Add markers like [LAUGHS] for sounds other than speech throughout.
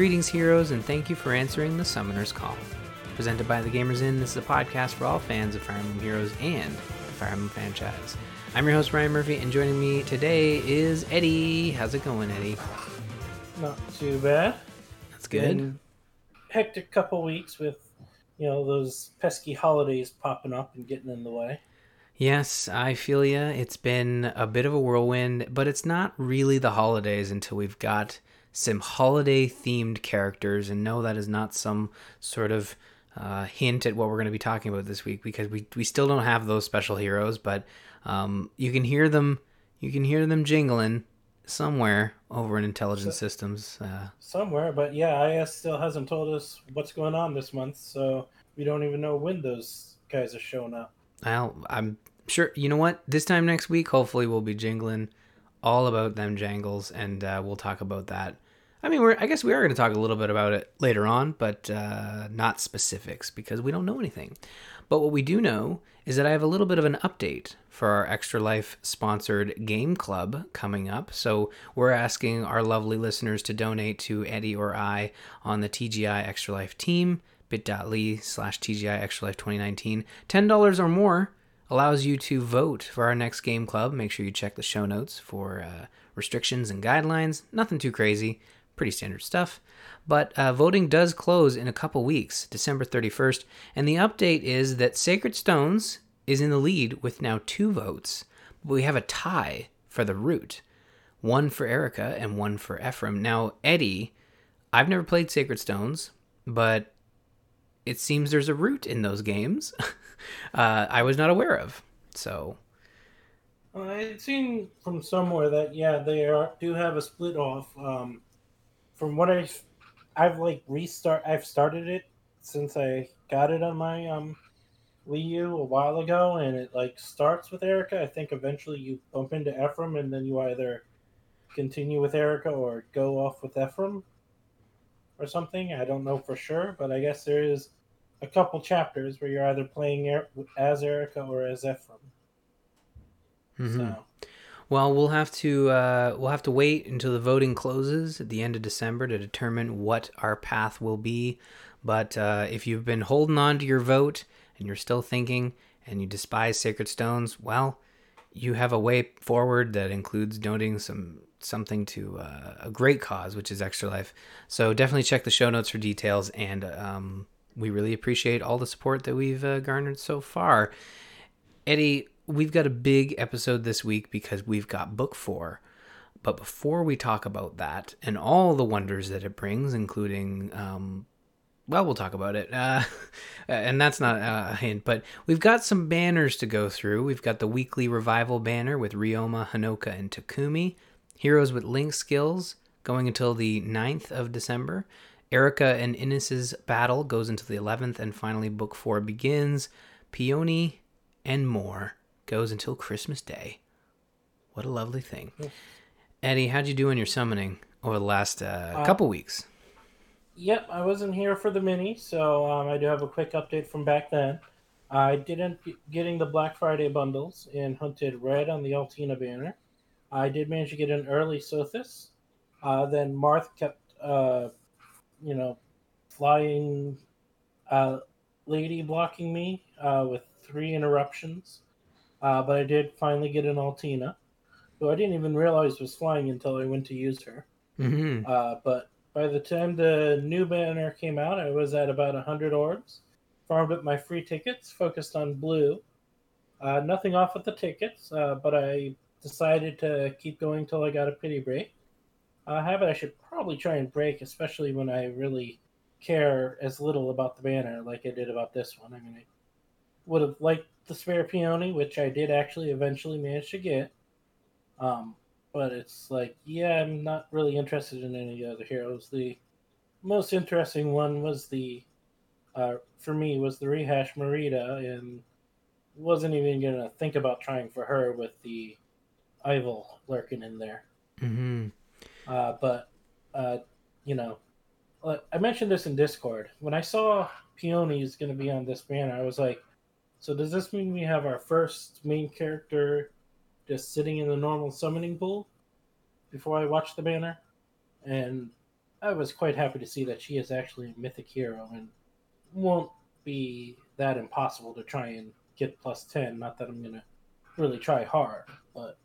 Greetings, heroes, and thank you for answering the Summoner's Call. Presented by The Gamers Inn, this is a podcast for all fans of Fire Emblem Heroes and the Fire Emblem franchise. I'm your host, Ryan Murphy, and joining me today is Eddie. How's it going, Eddie? Not too bad. That's good. Been hectic couple weeks with, you know, those pesky holidays popping up and getting in the way. Yes, I feel ya. It's been a bit of a whirlwind, but it's not really the holidays until we've got some holiday themed characters. And no, that is not some sort of uh, hint at what we're going to be talking about this week because we, we still don't have those special heroes, but um, you can hear them. You can hear them jingling somewhere over in intelligence So- Systems. Uh, Somewhere, but yeah, IS still hasn't told us what's going on this month, so we don't even know when those guys are showing up. Well, I'm sure. You know what? This time next week, hopefully, we'll be jingling all about them jangles, and uh, we'll talk about that. I mean, we're. I guess we are going to talk a little bit about it later on, but uh, not specifics because we don't know anything. But what we do know is that I have a little bit of an update for our Extra Life sponsored game club coming up. So we're asking our lovely listeners to donate to Eddie or I on the TGI Extra Life team bit.ly slash TGI Extra Life 2019. $10 or more allows you to vote for our next game club. Make sure you check the show notes for uh, restrictions and guidelines. Nothing too crazy, pretty standard stuff. But uh, voting does close in a couple weeks, December 31st. And the update is that Sacred Stones is in the lead with now two votes. But we have a tie for the root one for Eirika and one for Ephraim. Now, Eddie, I've never played Sacred Stones, but it seems there's a root in those games [LAUGHS] uh, I was not aware of. So, I had seen from somewhere that yeah, they are do have a split off. Um, from what I've, I've like restart. I've started it since I got it on my um, Wii U a while ago, and it like starts with Eirika. I think eventually you bump into Ephraim, and then you either continue with Eirika or go off with Ephraim or something. I don't know for sure, but I guess there is a couple chapters where you're either playing Er- as Eirika or as Ephraim. mhm. So. well, we'll have to uh, we'll have to wait until the voting closes at the end of December to determine what our path will be. But uh, if you've been holding on to your vote and you're still thinking and you despise Sacred Stones, well, you have a way forward that includes donating some something to uh, a great cause, which is Extra Life. So definitely check the show notes for details, and um, we really appreciate all the support that we've uh, garnered so far. Eddie, we've got a big episode this week because we've got book four. But before we talk about that and all the wonders that it brings, including um, well, we'll talk about it. Uh, [LAUGHS] and that's not a hint, but we've got some banners to go through. We've got the weekly revival banner with Ryoma, Hinoka, and Takumi. Heroes with Link skills going until the 9th of December. Eirika and Innes's battle goes until the 11th. And finally, Book 4 begins. Peony and more goes until Christmas Day. What a lovely thing. Eddie, how'd you do in your summoning over the last uh, Uh, couple weeks? Yep, I wasn't here for the mini, so um, I do have a quick update from back then. I didn't getting the Black Friday bundles and hunted red on the Altina banner. I did manage to get an early Sothis. Uh, then Marth kept, uh, you know, flying uh, lady blocking me uh, with three interruptions. Uh, but I did finally get an Altina, who I didn't even realize was flying until I went to use her. Mm-hmm. Uh, but by the time the new banner came out, I was at about 100 orbs. Farmed up my free tickets, focused on blue. Uh, nothing off with the tickets, uh, but I decided to keep going till I got a pity break. I have it. I should probably try and break, especially when I really care as little about the banner like I did about this one. I mean, I would have liked the spare peony, which I did actually eventually manage to get. Um, but it's like, yeah, I'm not really interested in any other heroes. The most interesting one was the, uh, for me, was the rehash Mareeta, and wasn't even gonna think about trying for her with the Eyvel lurking in there. Mm-hmm. Uh, but, uh, you know, uh, I mentioned this in Discord. When I saw Peony is going to be on this banner, I was like, so does this mean we have our first main character just sitting in the normal summoning pool before I watch the banner? And I was quite happy to see that she is actually a mythic hero and won't be that impossible to try and get plus 10. Not that I'm going to really try hard, but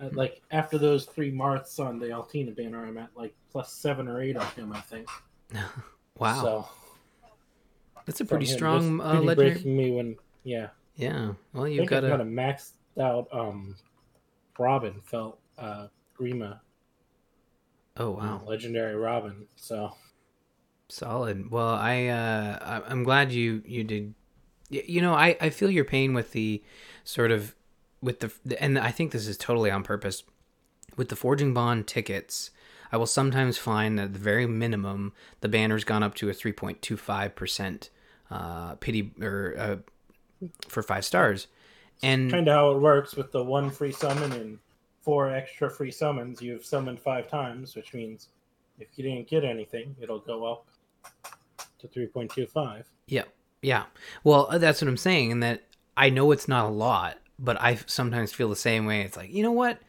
uh, like after those three Marths on the Altina banner, I'm at like plus seven or eight on him, I think. [LAUGHS] wow. So That's a pretty him, strong uh, legendary. breaking me when yeah. Yeah. Well, you've got a a maxed out um Robin felt uh Grima Oh wow. legendary Robin. So Solid. Well, I uh, I'm glad you you did. You know, I I feel your pain with the sort of with the and I think this is totally on purpose with the forging bond tickets. I will sometimes find that at the very minimum the banner's gone up to a 3.25 percent uh, pity or uh, for five stars, and kind of how it works with the one free summon and four extra free summons. You've summoned five times, which means if you didn't get anything, it'll go up to three point two five. Yeah, yeah. Well, uh, that's what I'm saying, and that I know it's not a lot, but I sometimes feel the same way. It's like, you know what?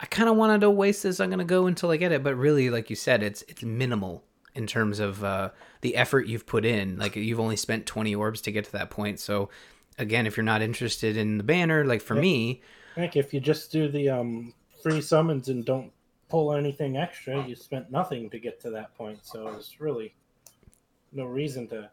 I kind of wanted to waste this. I'm gonna go until I get it, but really, like you said, it's it's minimal in terms of uh, the effort you've put in. Like you've only spent 20 orbs to get to that point. So, again, if you're not interested in the banner, like for Yep. me, think if you just do the um, free summons and don't pull anything extra, you spent nothing to get to that point. So it's really no reason to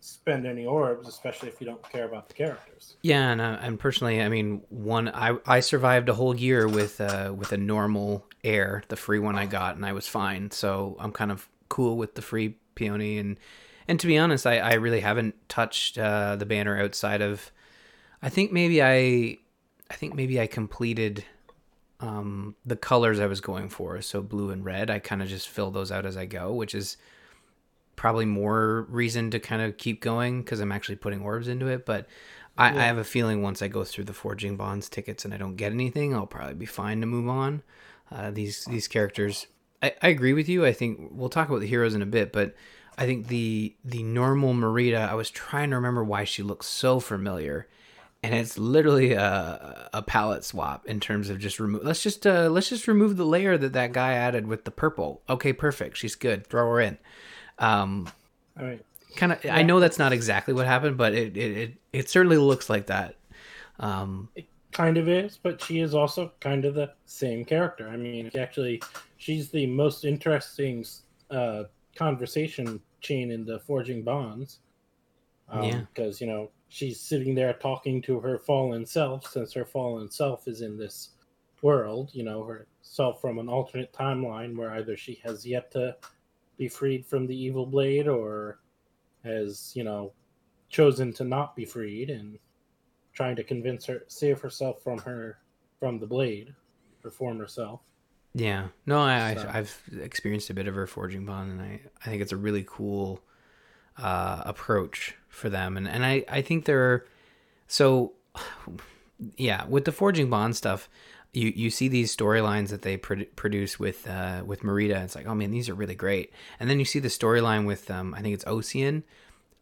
spend any orbs, especially if you don't care about the characters. Yeah, and uh, and personally, I mean, one I I survived a whole year with uh with a normal Eir, the free one I got, and I was fine. So I'm kind of cool with the free peony, and and to be honest, I I really haven't touched uh, the banner outside of, I think maybe I, I think maybe I completed. Um, the colors I was going for, so blue and red, I kind of just fill those out as I go, which is probably more reason to kind of keep going because I'm actually putting orbs into it. But I, I have a feeling once I go through the forging bonds tickets and I don't get anything, I'll probably be fine to move on. Uh, these these characters, I, I agree with you. I think we'll talk about the heroes in a bit, but I think the the normal Mareeta. I was trying to remember why she looks so familiar. And it's literally a, a palette swap in terms of just remove. Let's just uh, let's just remove the layer that that guy added with the purple. Okay, perfect. She's good. Throw her in. Um, All right. kind of i know that's not exactly what happened but it it, it, it certainly looks like that um It kind of is, but she is also kind of the same character. I mean, actually, she's the most interesting uh, conversation chain in the Forging Bonds. Um, Yeah. Because, you know, she's sitting there talking to her fallen self, since her fallen self is in this world, you know, her self from an alternate timeline where either she has yet to be freed from the evil blade or has, you know, chosen to not be freed and trying to convince her save herself from her from the blade her former self. Yeah. No i, So- I i've experienced a bit of her forging bond and i i think it's a really cool uh approach for them. And and i i think they're so [SIGHS] yeah with the forging bond stuff you you see these storylines that they produ- produce with uh with mareeta it's like oh man these are really great. And then you see the storyline with um i think it's ocean.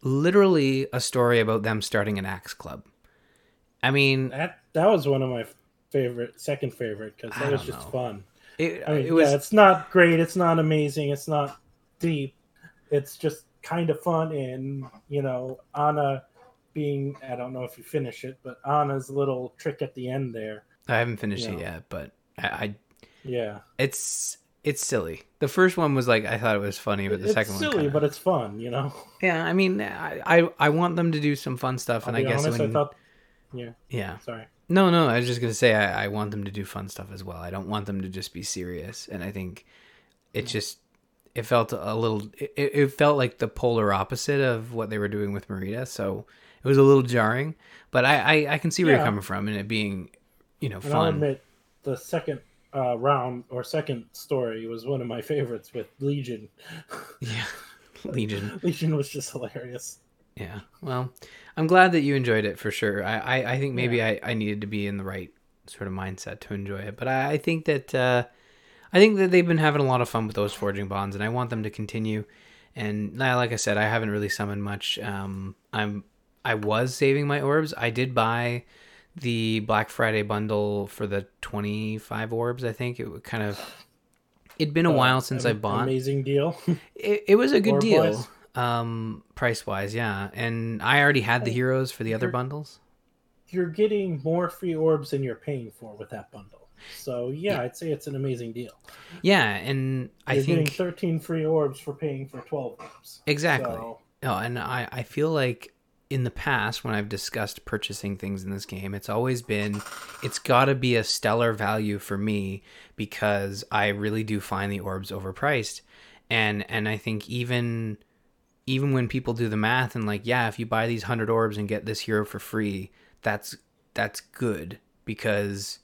Literally a story about them starting an axe club. I mean that that was one of my favorite second favorite because that was just know. fun. It, i mean it was yeah it's not great it's not amazing it's not deep. It's just kind of fun and you know anna being i don't know if you finish it but anna's little trick at the end there I haven't finished it yet, but I, I yeah it's it's silly. The first one was like I thought it was funny, but the it's second one, silly but it's fun you know [LAUGHS] yeah. I mean, I, I I want them to do some fun stuff, I'll and I guess honest, when i thought yeah yeah, sorry no, no, I was just gonna say I, I want them to do fun stuff as well. I don't want them to just be serious, and I think it mm. just it felt a little it, it felt like the polar opposite of what they were doing with Mareeta, so it was a little jarring. But I I, I can see where you're coming from, and it being you know And I'll admit, the second uh, round or second story was one of my favorites with Legion. [LAUGHS] yeah, Legion. Legion was just hilarious. Yeah. Well, I'm glad that you enjoyed it for sure. I, I, I think maybe I, I needed to be in the right sort of mindset to enjoy it. But I, I think that uh, I think that they've been having a lot of fun with those forging bonds, and I want them to continue. And now, like I said, I haven't really summoned much. Um, I'm I was saving my orbs. I did buy the Black Friday bundle for the 25 orbs. I think it would kind of It'd been a Uh, while since I bought. Amazing deal. [LAUGHS] It, it was a good deal, Orb-wise? um, price wise, yeah. And I already had the heroes for the other you're- bundles. You're getting more free orbs than you're paying for with that bundle. So yeah, Yeah. I'd say it's an amazing deal. Yeah, and I You're getting think 13 free orbs for paying for 12 orbs. exactly. So, Oh, and I, I feel like in the past when I've discussed purchasing things in this game, it's always been it's got to be a stellar value for me because I really do find the orbs overpriced. And and I think even even when people do the math and like, yeah, if you buy these 100 orbs and get this hero for free, that's that's good because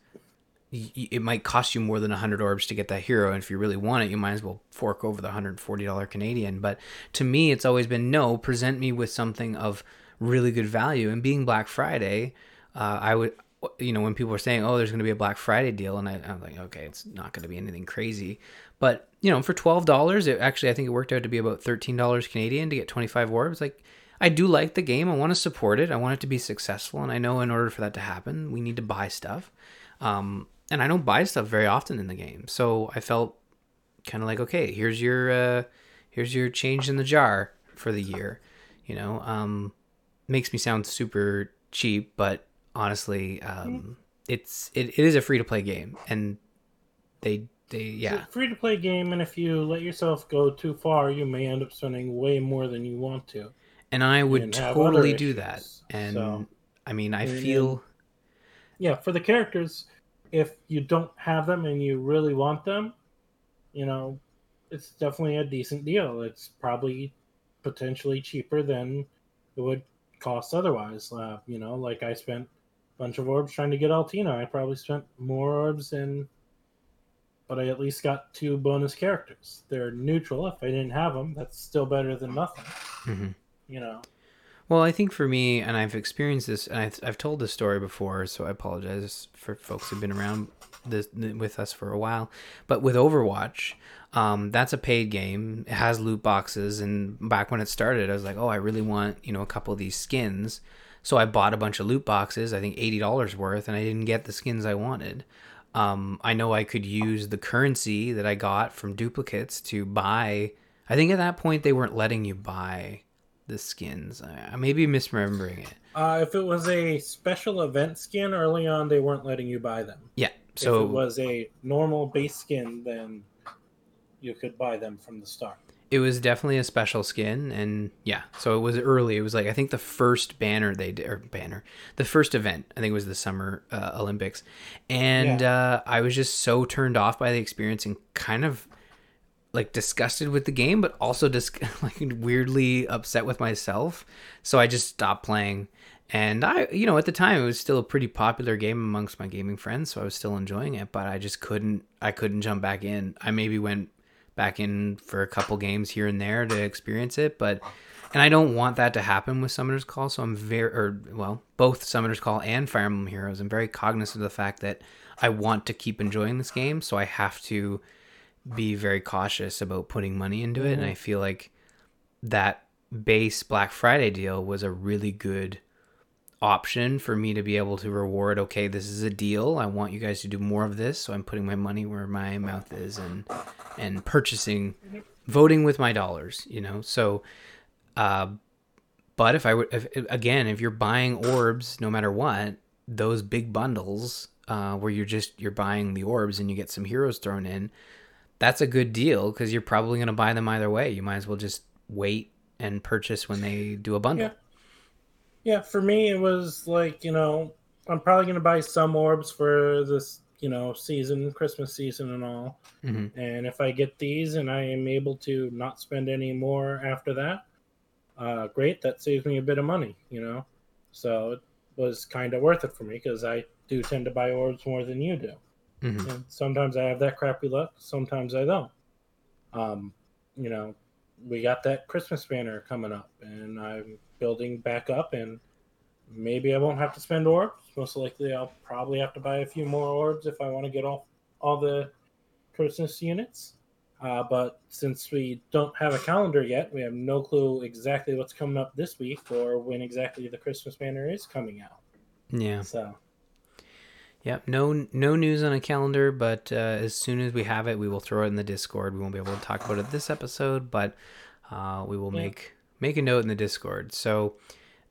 it might cost you more than 100 orbs to get that hero and if you really want it you might as well fork over the $140 canadian but to me it's always been no present me with something of really good value and being black friday uh, i would you know when people were saying oh there's going to be a black friday deal and I, i'm like okay it's not going to be anything crazy but you know for $12 it actually i think it worked out to be about $13 canadian to get 25 orbs like I do like the game. I want to support it. I want it to be successful, and I know in order for that to happen, we need to buy stuff. Um, and I don't buy stuff very often in the game, so I felt kind of like, okay, here's your uh, here's your change in the jar for the year. You know, um, makes me sound super cheap, but honestly, um, it's it, it is a free to play game, and they they yeah free to play game, and if you let yourself go too far, you may end up spending way more than you want to. and I would and totally do issues. that. And So- I mean, I And- feel Yeah, for the characters, if you don't have them and you really want them, you know, it's definitely a decent deal. It's probably potentially cheaper than it would cost otherwise. Uh, you know, like I spent a bunch of orbs trying to get Altina. I probably spent more orbs and but I at least got two bonus characters. They're neutral. If I didn't have them, that's still better than nothing. Mhm. You know. Well, I think for me, and I've experienced this, and I've, I've told this story before, so I apologize for folks who've been around this with us for a while. But with Overwatch, um, that's a paid game. It has loot boxes, and back when it started, I was like, oh, I really want you know a couple of these skins. So I bought a bunch of loot boxes, I think eighty dollars worth, and I didn't get the skins I wanted. Um, I know I could use the currency that I got from duplicates to buy. I think at that point they weren't letting you buy the skins. I, may be misremembering it. Uh, if it was a special event skin early on, they weren't letting you buy them. Yeah. So if it was a normal base skin, then you could buy them from the start. it was definitely a special skin, and yeah. So it was early. It was like I think the first banner they did, or banner, the first event. I think it was the Summer uh, Olympics, and uh, I was just so turned off by the experience and kind of like disgusted with the game, but also just [LAUGHS] like weirdly upset with myself. So I just stopped playing. And I, you know, at the time it was still a pretty popular game amongst my gaming friends, so I was still enjoying it. But I just couldn't, I couldn't jump back in. I maybe went back in for a couple games here and there to experience it, but and I don't want that to happen with Summoner's Call. So I'm very, or well, both Summoner's Call and Fire Emblem Heroes. I'm very cognizant of the fact that I want to keep enjoying this game, so I have to be very cautious about putting money into it. And mm-hmm. I feel like that base Black Friday deal was a really good option for me to be able to reward okay this is a deal. I want you guys to do more of this so i'm putting my money where my mouth is and and purchasing voting with my dollars you know? So uh but if i would if, again if you're buying orbs no matter what those big bundles uh where you're just you're buying the orbs and you get some heroes thrown in that's a good deal because you're probably going to buy them either way. You might as well just wait and purchase when they do a bundle. Yeah. Yeah, for me, it was like, you know, I'm probably going to buy some orbs for this, you know, season, Christmas season and all. Mhm. And if I get these and I am able to not spend any more after that, uh, great. That saves me a bit of money, you know? So it was kind of worth it for me because I do tend to buy orbs more than you do. Mhm. And sometimes I have that crappy luck, sometimes I don't. Um, you know, we got that Christmas banner coming up, and I'm building back up, and maybe I won't have to spend orbs. Most likely, I'll probably have to buy a few more orbs if I want to get all all the Christmas units. Uh, but since we don't have a calendar yet, we have no clue exactly what's coming up this week or when exactly the Christmas banner is coming out. yeah So Yep. No no news on a calendar, but uh, as soon as we have it, we will throw it in the Discord. We won't be able to talk about it this episode, but uh, we will Yeah. make make a note in the Discord. So,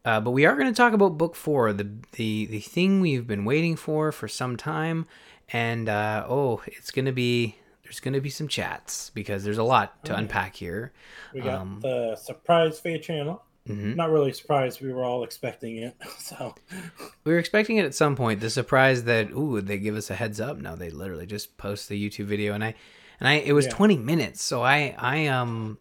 uh, but we are going to talk about book four, the the the thing we've been waiting for for some time, and uh, oh, it's going to be there's going to be some chats because there's a lot to Oh, unpack here. We got Um, the surprise Feh channel. Hmm Not really surprised. We were all expecting it. [LAUGHS] So We were expecting it at some point. The surprise that ooh, they give us a heads up. No, they literally just post the YouTube video, and I and I it was Yeah. 20 minutes, so I I um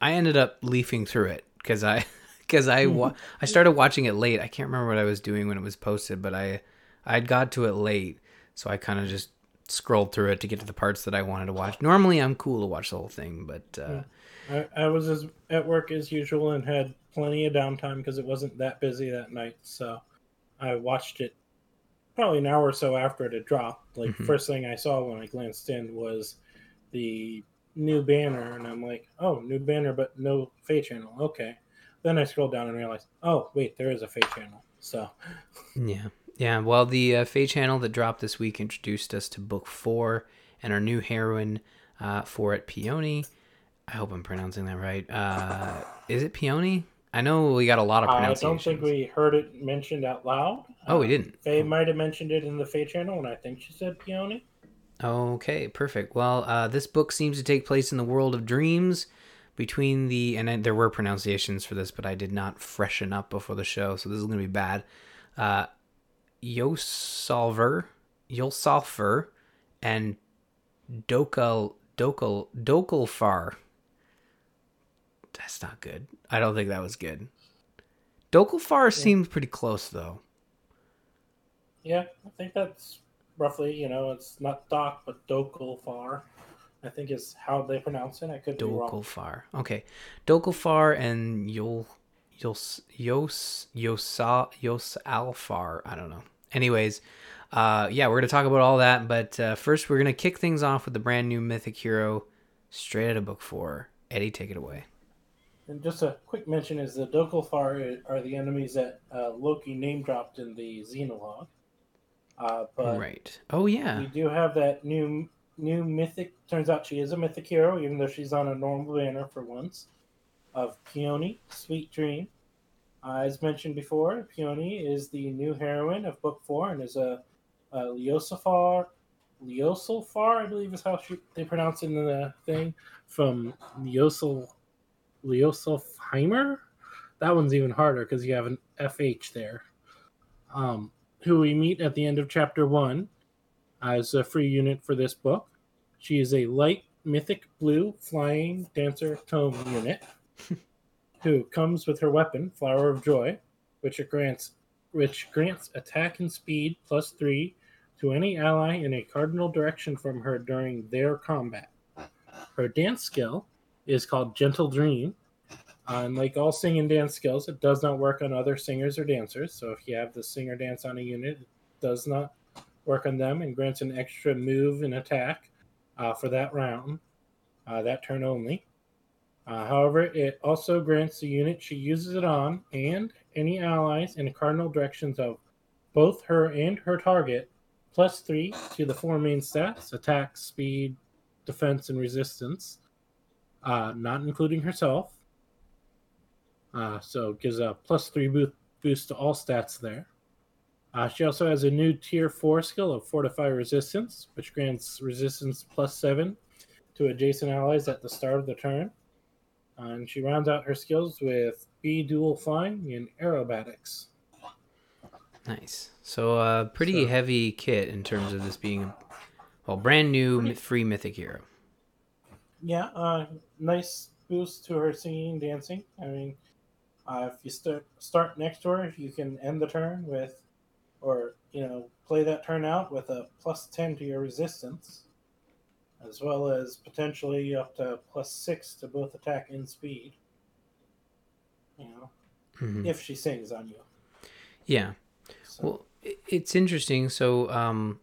I ended up leafing through it because I [LAUGHS] because I wa- [LAUGHS] I started watching it late. I can't remember what I was doing when it was posted, but I I'd got to it late, so I kind of just scrolled through it to get to the parts that I wanted to watch. Normally, I'm cool to watch the whole thing, but uh, I, I was as, at work as usual and had plenty of downtime because it wasn't that busy that night. So I watched it probably an hour or so after it had dropped. Like Mhm. first thing I saw when I glanced in was the new banner, and I'm like, oh, new banner, but no Feh channel. Okay. Then I scrolled down and realized, oh wait, there is a Feh channel. So Yeah. Yeah. Well, the uh, Feh channel that dropped this week introduced us to book four and our new heroine uh, for it, Peony. I hope I'm pronouncing that right. Uh, is it Peony? I know we got a lot of pronunciations. I don't think we heard it mentioned out loud. Oh, we didn't. Feh might have mentioned it in the Feh channel, and I think she said Peony. Okay, perfect. Well, uh, this book seems to take place in the world of dreams between the and I, there were pronunciations for this, but I did not freshen up before the show, so this is going to be bad. Uh, Yosalver, Yosalfer, and Dokal Dokal Dokalfar. That's not good. I don't think that was good. Dokalfar seemed pretty close though. Yeah, I think that's roughly, you know, it's not Doc, but Dokalfar. I think is how they pronounce it. I could be wrong. Dokalfar. Okay. Dokalfar and Yol Yos Yos Yosa Yos Alfar. I don't know. Anyways, uh yeah, we're gonna talk about all that, but uh, first we're gonna kick things off with the brand new mythic hero straight out of book four. Eddie, take it away. And just a quick mention is the Dokalfar are the enemies that uh, Loki name dropped in the Xenologue. Uh, but right. Oh yeah. we do have that new new mythic. Turns out she is a mythic hero, even though she's on a normal banner for once. Of Peony, Sweet Dream. Uh, as mentioned before, Peony is the new heroine of Book Four and is a, a Leosifar, Leosilfar, I believe is how she, they pronounce it in the thing, from Leosil, Leosilfheimer. That one's even harder because you have an FH there. Um, who we meet at the end of chapter one as a free unit for this book. She is a light mythic blue flying dancer tome unit [LAUGHS] who comes with her weapon, Flower of Joy, which it grants which grants attack and speed plus three to any ally in a cardinal direction from her during their combat. Her dance skill is called Gentle Dream. Uh, and like all sing and dance skills, it does not work on other singers or dancers. So if you have the singer dance on a unit, it does not work on them and grants an extra move and attack uh, for that round, uh, that turn only. Uh, however, it also grants the unit she uses it on and any allies in cardinal directions of both her and her target plus three to the four main stats attack, speed, defense, and resistance, uh, not including herself. Uh, so gives a plus three boost, boost to all stats there. Uh, she also has a new tier 4 skill of Fortify Resistance, which grants resistance plus 7 to adjacent allies at the start of the turn. Uh, and she rounds out her skills with B dual flying and aerobatics. Nice. So uh pretty So- heavy kit in terms of this being well brand new free mythic hero. Yeah, uh, nice boost to her singing, dancing. I mean, uh, if you start start next to her, if you can end the turn with, or you know, play that turn out with a plus ten to your resistance, as well as potentially up to plus six to both attack and speed. You know, Mhm. if she sings on you. Yeah. So, Well, it's interesting. So, um,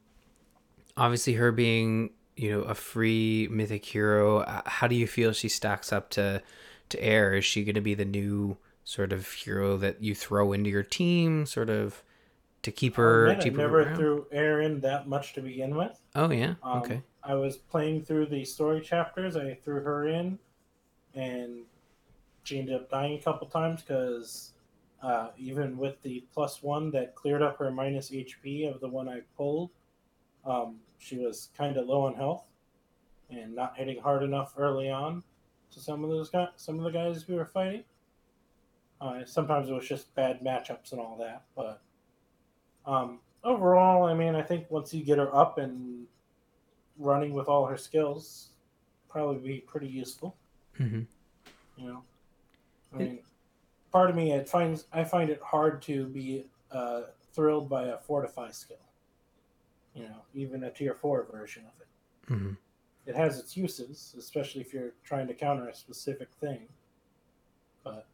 obviously, her being you know a free mythic hero, uh, how do you feel she stacks up to to Eir? Is she going to be the new sort of hero that you throw into your team? Sort of, to keep her. I keep her never around? threw Aaron that much to begin with. Oh yeah. Um, okay. I was playing through the story chapters. I threw her in, and she ended up dying a couple times because uh, even with the plus one that cleared up her minus HP of the one I pulled, um, she was kind of low on health and not hitting hard enough early on to some of those guys, some of the guys we were fighting. Uh, sometimes it was just bad matchups and all that, but um, overall, I mean, I think once you get her up and running with all her skills probably be pretty useful. hmm You know, I mean, part of me it finds I find it hard to be uh, thrilled by a fortify skill. You know, even a tier four version of it. hmm It has its uses, especially if you're trying to counter a specific thing. But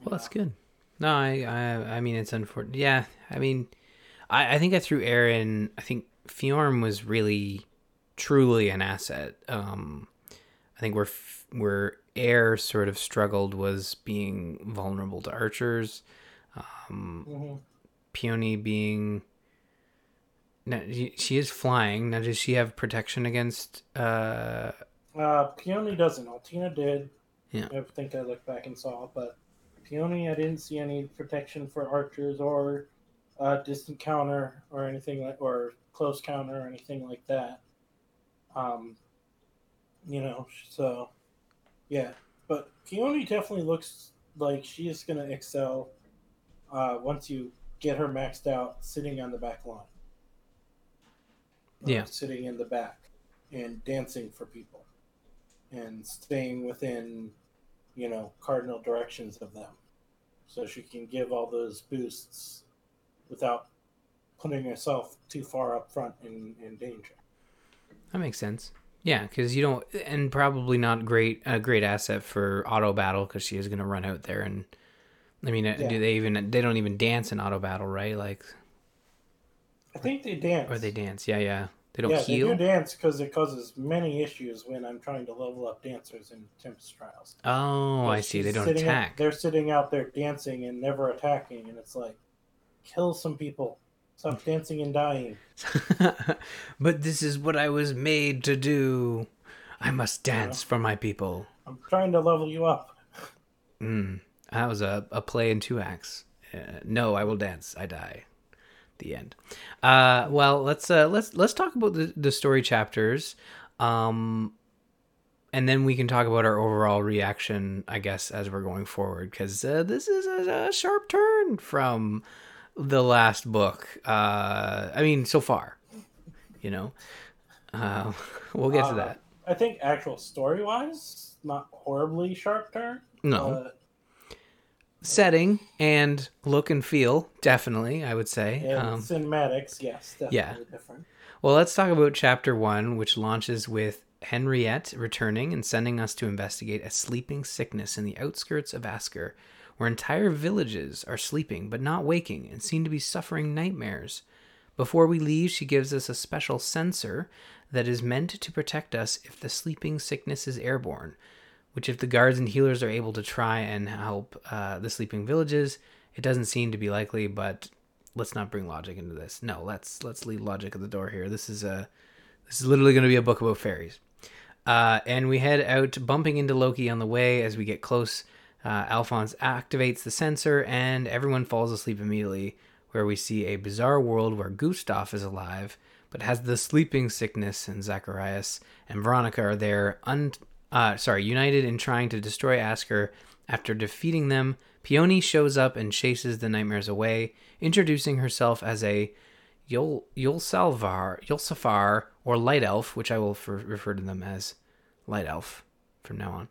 Well, that's good. No, I, I, I mean, it's unfortunate. Yeah, I mean, I, I think I threw Aaron. I think Fjorm was really, truly an asset. Um, I think where F- where Eir sort of struggled was being vulnerable to archers. Um, Mhm. Peony being. Now, she is flying. Now, does she have protection against? Uh, Uh, Peony doesn't. Altina did. Yeah. I think I looked back and saw, but Peony, I didn't see any protection for archers or uh, distant counter or anything like, or close counter or anything like that. Um, you know, so yeah, but Peony definitely looks like she is going to excel uh, once you get her maxed out sitting on the back line. Yeah. sitting in the back and dancing for people and staying within, you know, cardinal directions of them. So she can give all those boosts without putting herself too far up front in, in danger. That makes sense. Yeah, because you don't, and probably not great a great asset for auto battle because she is going to run out there and. I mean, uh Yeah. do they even? They don't even dance in auto battle, right? Like, I think they dance. or they dance? Yeah, yeah. They don't yeah, heal. they do dance because it causes many issues when I'm trying to level up dancers in Tempest Trials. oh, I see. They don't attack. they're sitting out there dancing and never attacking, and it's like, kill some people. Stop [LAUGHS] dancing and dying. [LAUGHS] but this is what I was made to do. I must dance for my people. I'm trying to level you up. [LAUGHS] Mm, that was a, a play in two acts. Uh, no, I will dance. I die. The end. Uh, well, let's uh, let's let's talk about the, the story chapters, um, and then we can talk about our overall reaction, I guess, as we're going forward, because uh, this is a, a sharp turn from the last book. Uh, I mean, so far, you know. Uh, [LAUGHS] we'll get to that. I think actual story wise, not horribly sharp turn. No. Setting and look and feel definitely i would say in um, cinematics, yes, definitely yeah. different. well let's talk about chapter one which launches with henriette returning and sending us to investigate a sleeping sickness in the outskirts of askr where entire villages are sleeping but not waking and seem to be suffering nightmares before we leave she gives us a special sensor that is meant to protect us if the sleeping sickness is airborne which if the guards and healers are able to try and help uh, the sleeping villages, it doesn't seem to be likely. But let's not bring logic into this. No, let's let's leave logic at the door here. This is a this is literally going to be a book about fairies. Uh, and we head out, bumping into Loki on the way. As we get close, uh, Alphonse activates the sensor, and everyone falls asleep immediately. Where we see a bizarre world where Gustav is alive, but has the sleeping sickness, and Zacharias and Veronica are there, un- uh, sorry, united in trying to destroy Askr. After defeating them, Peony shows up and chases the nightmares away, introducing herself as a Yul Yulsalvar, Yulsafar, or Light Elf, which I will fer- refer to them as Light Elf from now on.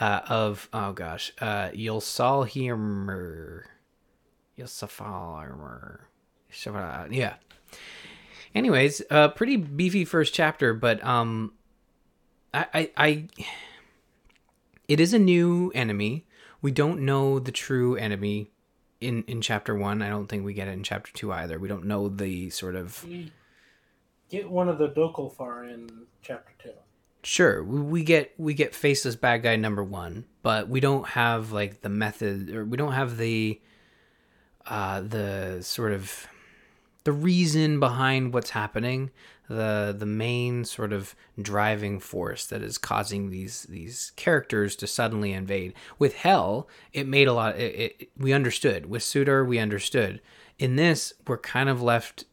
Uh, of oh gosh, uh, Yulsalhirmer, Yulsafalmer, yeah. Anyways, uh, pretty beefy first chapter, but um, I, I, I, it is a new enemy. We don't know the true enemy in in chapter one. I don't think we get it in chapter two either. We don't know the sort of get one of the Dokalfar in chapter two. sure we, we get we get faceless bad guy number one, but we don't have like the method or we don't have the uh, the sort of the reason behind what's happening, the the main sort of driving force that is causing these these characters to suddenly invade. With Hel, it made a lot. It, it, we understood. With Surtr, we understood. In this, we're kind of left.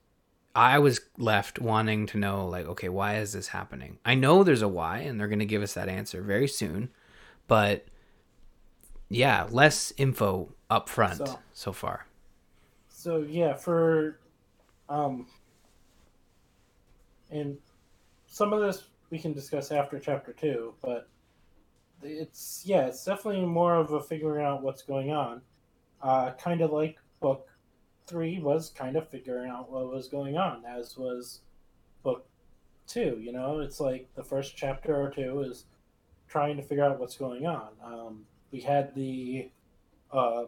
I was left wanting to know, like, okay, why is this happening? I know there's a why, and they're going to give us that answer very soon, but yeah, less info up front so, so far. So yeah, for um, and some of this we can discuss after chapter two, but it's yeah, it's definitely more of a figuring out what's going on. Uh, kind of like book three was kind of figuring out what was going on, as was book two. You know, it's like the first chapter or two is trying to figure out what's going on. Um, we had the, uh,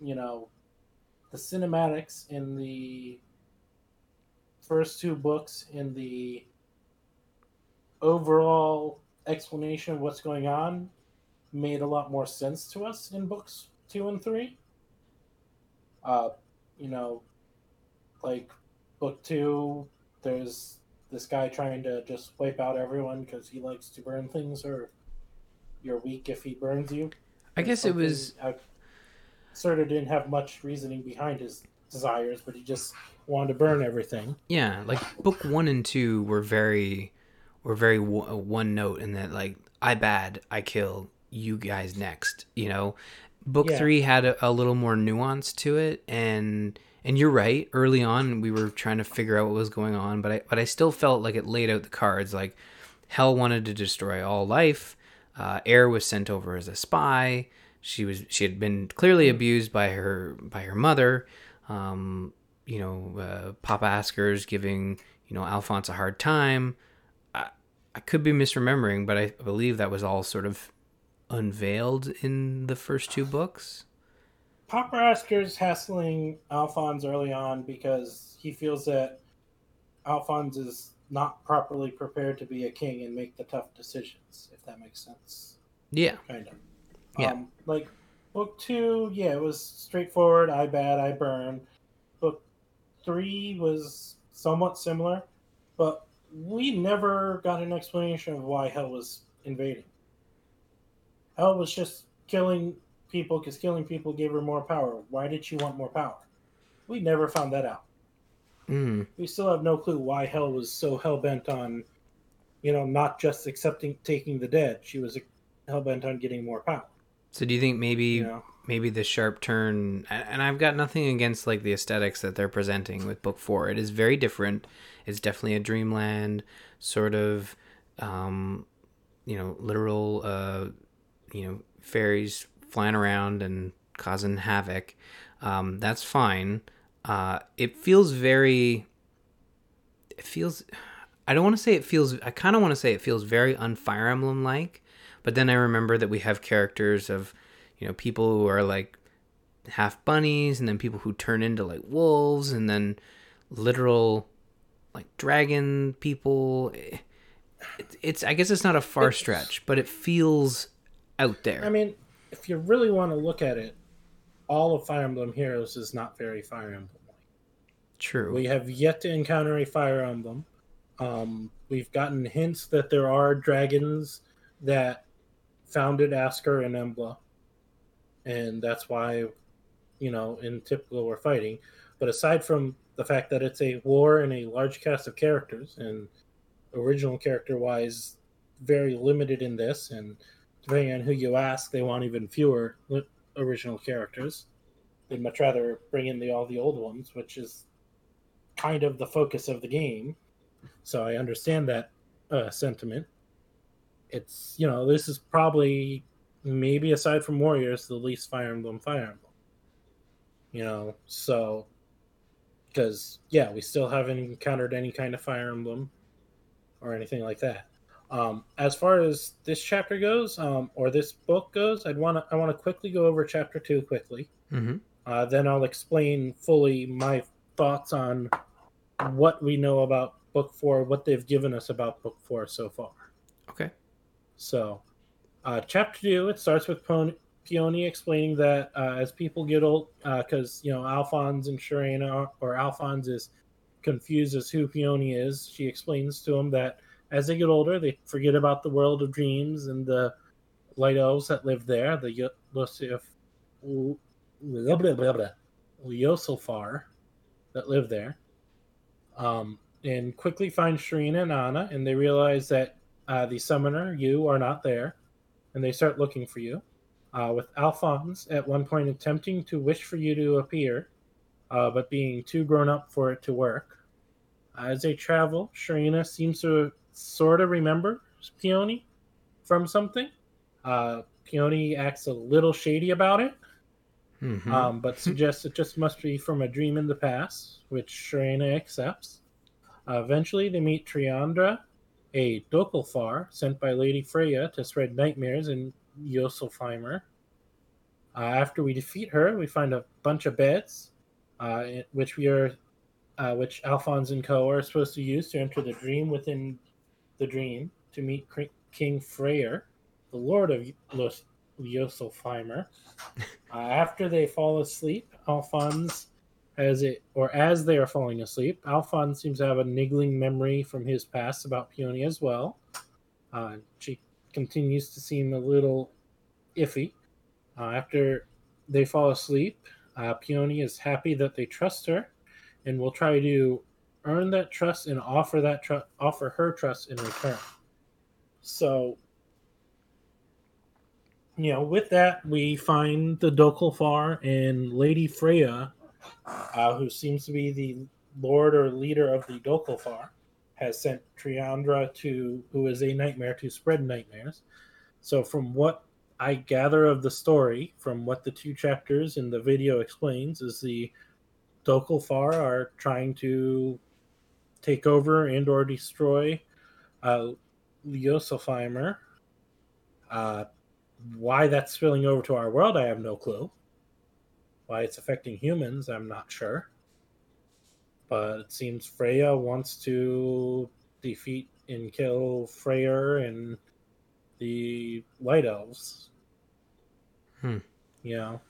you know, the cinematics in the first two books in the overall explanation of what's going on made a lot more sense to us in books two and three. Uh, you know, like book two, there's this guy trying to just wipe out everyone because he likes to burn things, or you're weak if he burns you. I guess it was. I sort of didn't have much reasoning behind his desires, but he just wanted to burn everything. Yeah, like book one and two were very were very w- one note in that like I bad, I kill you guys next. You know, book yeah. three had a, a, little more nuance to it, and and you're right. Early on, we were trying to figure out what was going on, but I but I still felt like it laid out the cards. Like Hel wanted to destroy all life. Uh, Eir was sent over as a spy. She was she had been clearly abused by her by her mother. Um, you know, uh, Papa Askr's giving, you know, Alphonse a hard time. I, I could be misremembering, but I believe that was all sort of unveiled in the first two books. Papa Askr's hassling Alphonse early on because he feels that Alphonse is not properly prepared to be a king and make the tough decisions, if that makes sense. Yeah. Kind of. Yeah. Um, like book two, yeah, it was straightforward. I bad, I burn Book three was somewhat similar, but we never got an explanation of why Hel was invading. Hel was just killing people because killing people gave her more power. Why did she want more power? We never found that out. Mm. We still have no clue why Hel was so hell bent on, you know, not just accepting taking the dead. She was hell bent on getting more power. So do you think maybe you know? maybe the sharp turn and I've got nothing against like the aesthetics that they're presenting with book 4. It is very different. It's definitely a dreamland sort of um you know, literal uh you know, fairies flying around and causing havoc. Um that's fine. Uh it feels very it feels I don't want to say it feels I kind of want to say it feels very unfire emblem like but then I remember that we have characters of, you know, people who are like half bunnies and then people who turn into like wolves and then literal like dragon people. It, it's I guess it's not a far it's, stretch, but it feels out there. I mean, if you really want to look at it, all of Fire Emblem Heroes is not very Fire Emblem. True. We have yet to encounter a Fire Emblem. Um, we've gotten hints that there are dragons that founded Askr and Embla, and that's why, you know, in typical we're fighting. But aside from the fact that it's a war and a large cast of characters, and original character wise, very limited in this, and depending on who you ask, they want even fewer original characters. They'd much rather bring in the all the old ones, which is kind of the focus of the game. So I understand that uh, sentiment it's you know this is probably maybe aside from Warriors the least Fire Emblem Fire Emblem. You know, so because yeah, we still haven't encountered any kind of Fire Emblem or anything like that. Um, as far as this chapter goes, um, or this book goes, I'd want to I want to quickly go over chapter two quickly. Mm-hmm. Uh, then I'll explain fully my thoughts on what we know about book four, what they've given us about book four so far. So, uh, chapter two, it starts with Pony, Peony explaining that uh, as people get old, because uh, you know Alphonse and Sharena, or Alphonse is confused as who Peony is. She explains to him that as they get older, they forget about the world of dreams and the light elves that live there, the blah, Yosofar that live there, um, and quickly find Sharena and Anna, and they realize that uh, the summoner, you, are not there, and they start looking for you. Uh, with Alphonse at one point attempting to wish for you to appear, uh, but being too grown up for it to work. As they travel, Sharena seems to sort of remember Peony from something. Uh, Peony acts a little shady about it, mm-hmm. um, [LAUGHS] but suggests it just must be from a dream in the past, which Sharena accepts. Uh, eventually, they meet Triandra, a Dokkalfar sent by Lady Freyja to spread nightmares in Ljósálfheimr. Uh, after we defeat her, we find a bunch of beds, uh, which we are, uh, which Alphonse and Co are supposed to use to enter the dream within the dream to meet King Freyr, the Lord of Ljósálfheimr. [LAUGHS] uh, after they fall asleep, Alphonse, as it or as they are falling asleep, Alphonse seems to have a niggling memory from his past about Peony as well. Uh, she continues to seem a little iffy. Uh, after they fall asleep, uh, Peony is happy that they trust her and will try to earn that trust and offer that tr- offer her trust in return. So, you know, with that, we find the Dokkalfar and Lady Freyja, uh, who seems to be the lord or leader of the Dokkalfar, has sent Triandra to, who is a nightmare, to spread nightmares. So, from what I gather of the story, from what the two chapters in the video explains, is the Dokkalfar are trying to take over and or destroy uh. Uh, why that's spilling over to our world, I have no clue. Why it's affecting humans, I'm not sure. But it seems Freyja wants to defeat and kill Freyr and the Light Elves. Hmm. You know?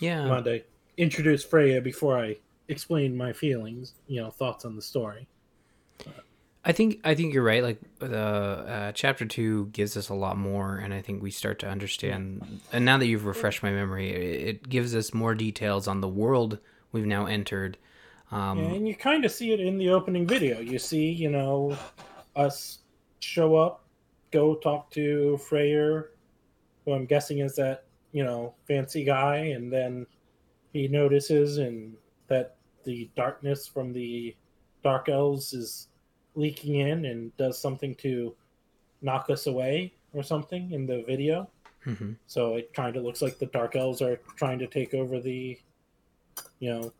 Yeah. I wanted to introduce Freyja before I explain my feelings, you know, thoughts on the story. I think I think you're right. Like the uh, chapter two gives us a lot more, and I think we start to understand. And now that you've refreshed my memory, it, gives us more details on the world we've now entered. Um, and you kind of see it in the opening video. You see, you know, us show up, go talk to Freyr, who I'm guessing is that you know fancy guy, and then he notices and that the darkness from the dark elves is leaking in and does something to knock us away or something in the video. Mm-hmm. So it kind of looks like the dark elves are trying to take over the, you know,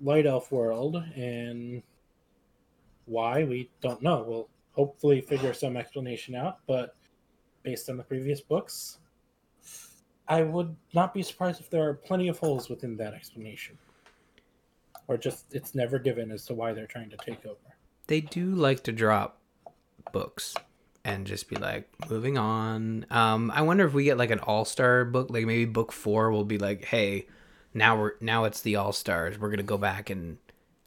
light elf world, and why we don't know. We'll hopefully figure some explanation out, but based on the previous books, I would not be surprised if there are plenty of holes within that explanation, or just it's never given as to why they're trying to take over they do like to drop books and just be like moving on. Um, I wonder if we get like an all star book, like maybe book four will be like, hey, now we're now it's the all stars. We're gonna go back and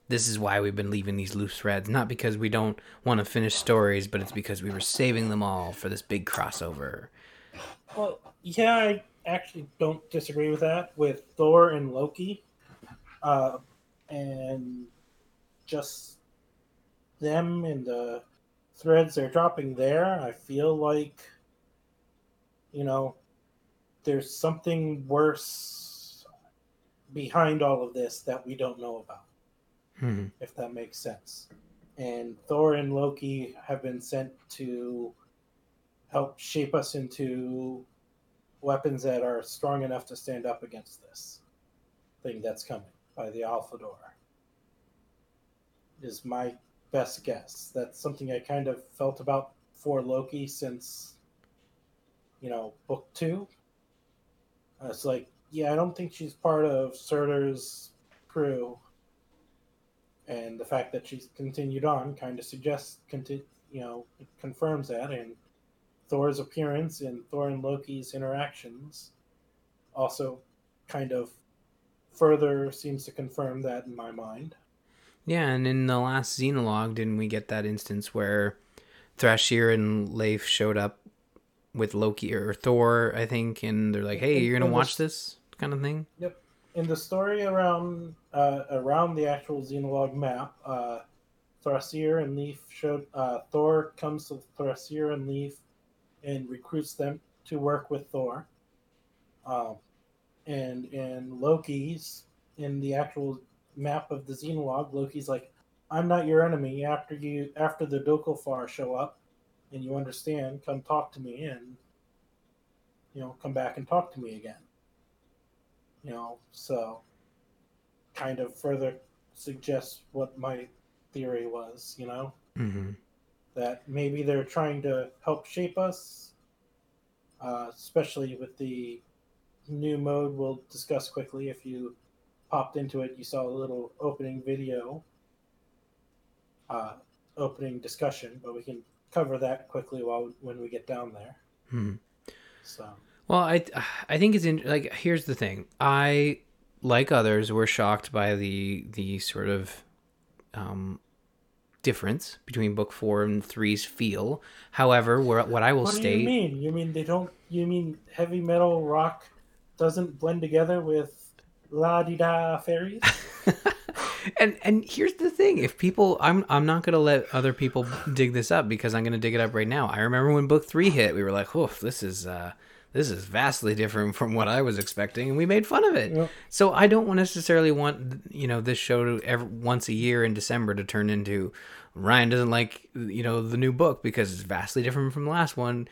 this is why we've been leaving these loose threads. Not because we don't want to finish stories, but it's because we were saving them all for this big crossover. Well, yeah, I actually don't disagree with that with Thor and Loki, uh, and just them and the threads they're dropping there, I feel like, you know, there's something worse behind all of this that we don't know about, hmm if that makes sense. And Thor and Loki have been sent to help shape us into weapons that are strong enough to stand up against this thing that's coming by the Alpha Door. Is my best guess. That's something I kind of felt about for Loki since, you know, book two. It's like, yeah, I don't think she's part of Surtr's crew. And the fact that she's continued on kind of suggests, conti- you know, it confirms that. And Thor's appearance and Thor and Loki's interactions also kind of further seems to confirm that in my mind. Yeah, and in the last Xenologue, didn't we get that instance where Thrasir and Líf showed up with Loki or Thor, I think, and they're like, "Hey, you're gonna watch this kind of thing." Yep. In the story around uh, around the actual Xenologue map, uh, Thrasir and Líf showed uh, Thor comes to Thrasir and Líf and recruits them to work with Thor. Um, and in Loki's in the actual map of the Xenologue, Loki's like, "I'm not your enemy. After you, after the Dokkalfar show up, and you understand, come talk to me, and you know, come back and talk to me again." You know, so kind of further suggests what my theory was. You know, Mm-hmm. that maybe they're trying to help shape us, uh, especially with the new mode we'll discuss quickly. If you popped into it, you saw a little opening video, uh, opening discussion, but we can cover that quickly while when we get down there. hmm So Well, I I think it's in like here's the thing. I like others were shocked by the the sort of um difference between book 4 and three's feel. However, where, what I will what do state you mean? You mean they don't? You mean heavy metal rock doesn't blend together with la di da fairies? [LAUGHS] and and here's the thing if people i'm i'm not going to let other people dig this up because i'm going to dig it up right now i remember when book 3 hit we were like oh this is uh this is vastly different from what i was expecting and we made fun of it Yep. so i don't necessarily want you know this show to ever once a year in december to turn into ryan doesn't like you know the new book because it's vastly different from the last one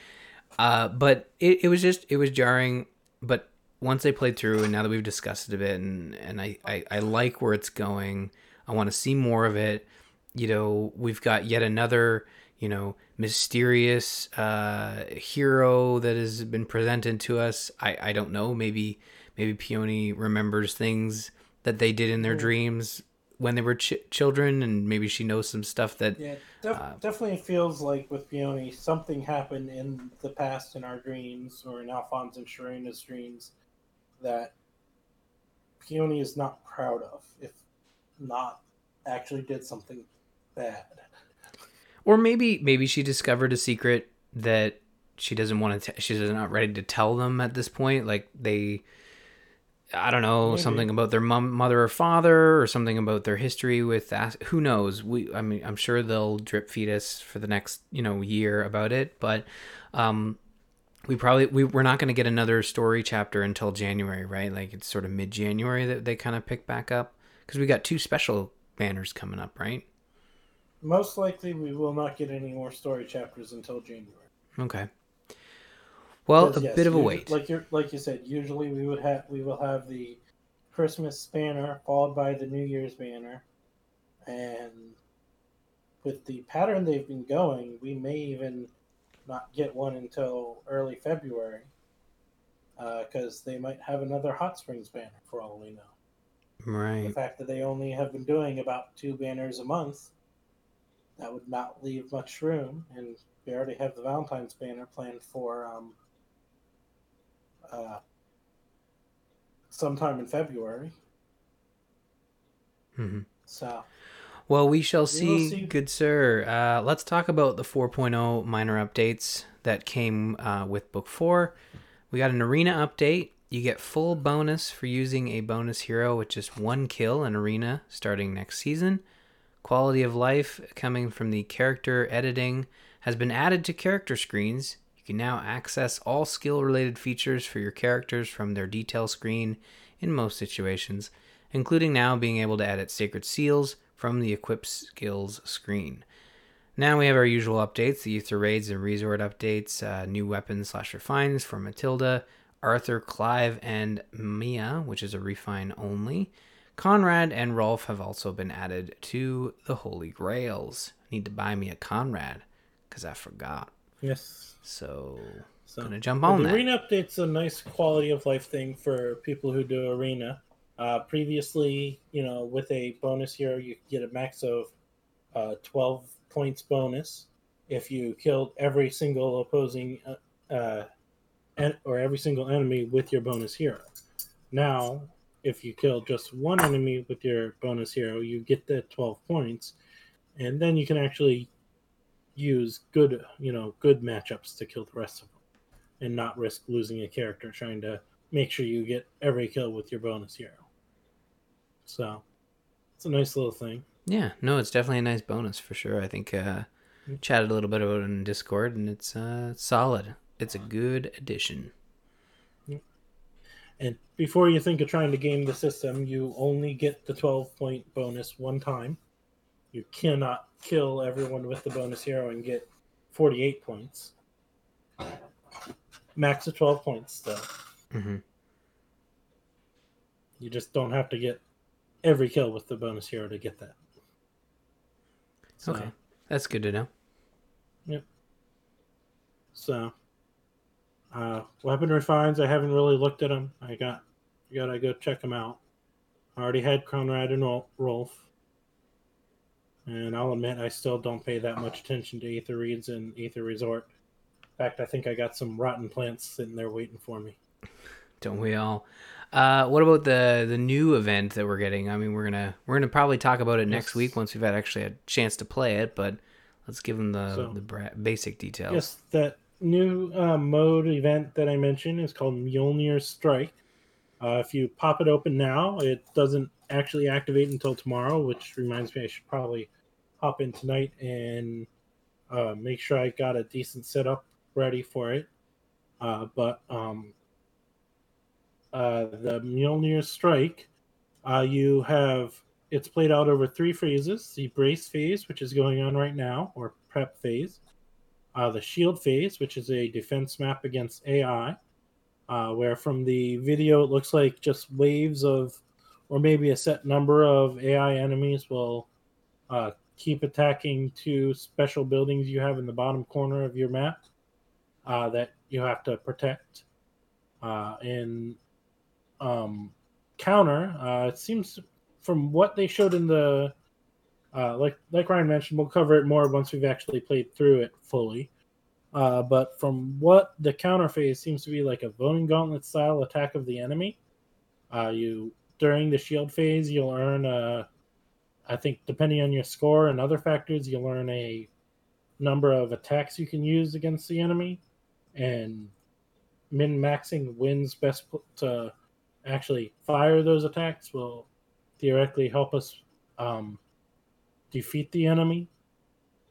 uh but it, it was just it was jarring but once they played through and now that we've discussed it a bit and and I, I I like where it's going. I want to see more of it. You know, we've got yet another, you know, mysterious uh hero that has been presented to us. I I don't know, maybe maybe Peony remembers things that they did in their dreams when they were ch- children and maybe she knows some stuff that Yeah, def- Uh, definitely feels like with Peony, something happened in the past in our dreams or in Alphonse and Sharena's dreams that Peony is not proud of, if not actually did something bad. or maybe maybe she discovered a secret that she doesn't want to t- she's not ready to tell them at this point like they i don't know Maybe. something about their mom, mother or father or something about their history with that who knows we i mean i'm sure they'll drip feed us for the next you know year about it but um we probably we, we're not going to get another story chapter until january right? Like it's sort of mid-january that they kind of pick back up. Because we got two special banners coming up right? Most likely, we will not get any more story chapters until January. okay. Well a yes, bit of a wait. Like you like you said, usually we would have we will have the Christmas banner followed by the New Year's banner, and with the pattern they've been going, we may even not get one until early February, because they might have another Hot Springs banner for all we know. Right. The fact that they only have been doing about two banners a month, that would not leave much room, and we already have the Valentine's banner planned for um, uh, sometime in February. Mm-hmm. So Well, we shall see, see. good sir. Uh, let's talk about the 4.0 minor updates that came uh, with Book 4. We got an arena update. You get full bonus for using a bonus hero with just one kill in arena starting next season. Quality of life coming from the character editing has been added to character screens. You can now access all skill related features for your characters from their detail screen in most situations, including now being able to edit sacred seals from the equip skills screen. Now we have our usual updates the Aether Raids and Resort updates, uh, new weapons slash refines for Matilda, Arthur, Clive, and Mia, which is a refine only. Conrad and Rolf have also been added to the Holy Grails. Need to buy me a Conrad because I forgot. yes, So, so gonna jump Well, on the that. arena update's a nice quality of life thing for people who do arena. Uh, previously, you know, with a bonus hero, you get a max of uh, 12 points bonus if you killed every single opposing uh, uh, en- or every single enemy with your bonus hero. Now, if you kill just one enemy with your bonus hero, you get the 12 points, and then you can actually use good, you know, good matchups to kill the rest of them and not risk losing a character trying to make sure you get every kill with your bonus hero. So, it's a nice little thing. Yeah, no, it's definitely a nice bonus for sure. I think uh, chatted a little bit about it in Discord, and it's uh, solid. It's a good addition. And before you think of trying to game the system, you only get the 12 point bonus one time. You cannot kill everyone with the bonus hero and get 48 points. Max of 12 points, though. hmm You just don't have to get every kill with the bonus hero to get that. So, Okay, that's good to know. Yep. So, uh, weapon refines. I haven't really looked at them. I got, I gotta go check them out. I already had Conrad and Rol- Rolf, and I'll admit I still don't pay that much attention to Aether Raids and Aether Resort. In fact, I think I got some rotten plants sitting there waiting for me. Don't we all? Uh, what about the the new event that we're getting? I mean, we're gonna we're gonna probably talk about it next week once we've had actually a chance to play it. But let's give them the So- the bra- basic details. Yes, that new uh, mode event that I mentioned is called Mjolnir Strike. Uh, if you pop it open now, it doesn't actually activate until tomorrow, which reminds me I should probably hop in tonight and uh, make sure I got a decent setup ready for it. Uh, but um, uh, the Mjolnir Strike, uh, you have it's played out over three phases: the brace phase, which is going on right now, or prep phase uh, the shield phase, which is a defense map against AI, uh, where from the video it looks like just waves of, or maybe a set number of AI enemies will uh, keep attacking two special buildings you have in the bottom corner of your map that you have to protect. Uh, in um, counter, uh, it seems from what they showed in the uh, like like Ryan mentioned, we'll cover it more once we've actually played through it fully. Uh, but from what the counter phase seems to be like a voting gauntlet style attack of the enemy. Uh, you during the shield phase, you'll earn a, I think depending on your score and other factors, you'll earn a number of attacks you can use against the enemy, and min maxing wins best to actually fire those attacks will theoretically help us um, defeat the enemy.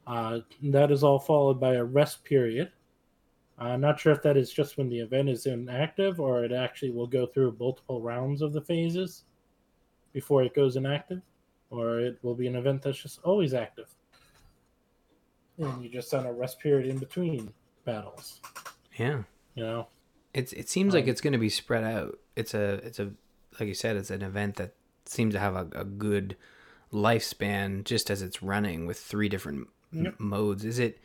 Uh, that is all followed by a rest period. I'm not sure if that is just when the event is inactive or it actually will go through multiple rounds of the phases before it goes inactive, or it will be an event that's just always active. And you just on a rest period in between battles. Yeah, You know, it's it seems like Um, it's going to be spread out. It's a it's a like you said, it's an event that seems to have a, a good lifespan just as it's running with three different m- Yep. modes. Is it?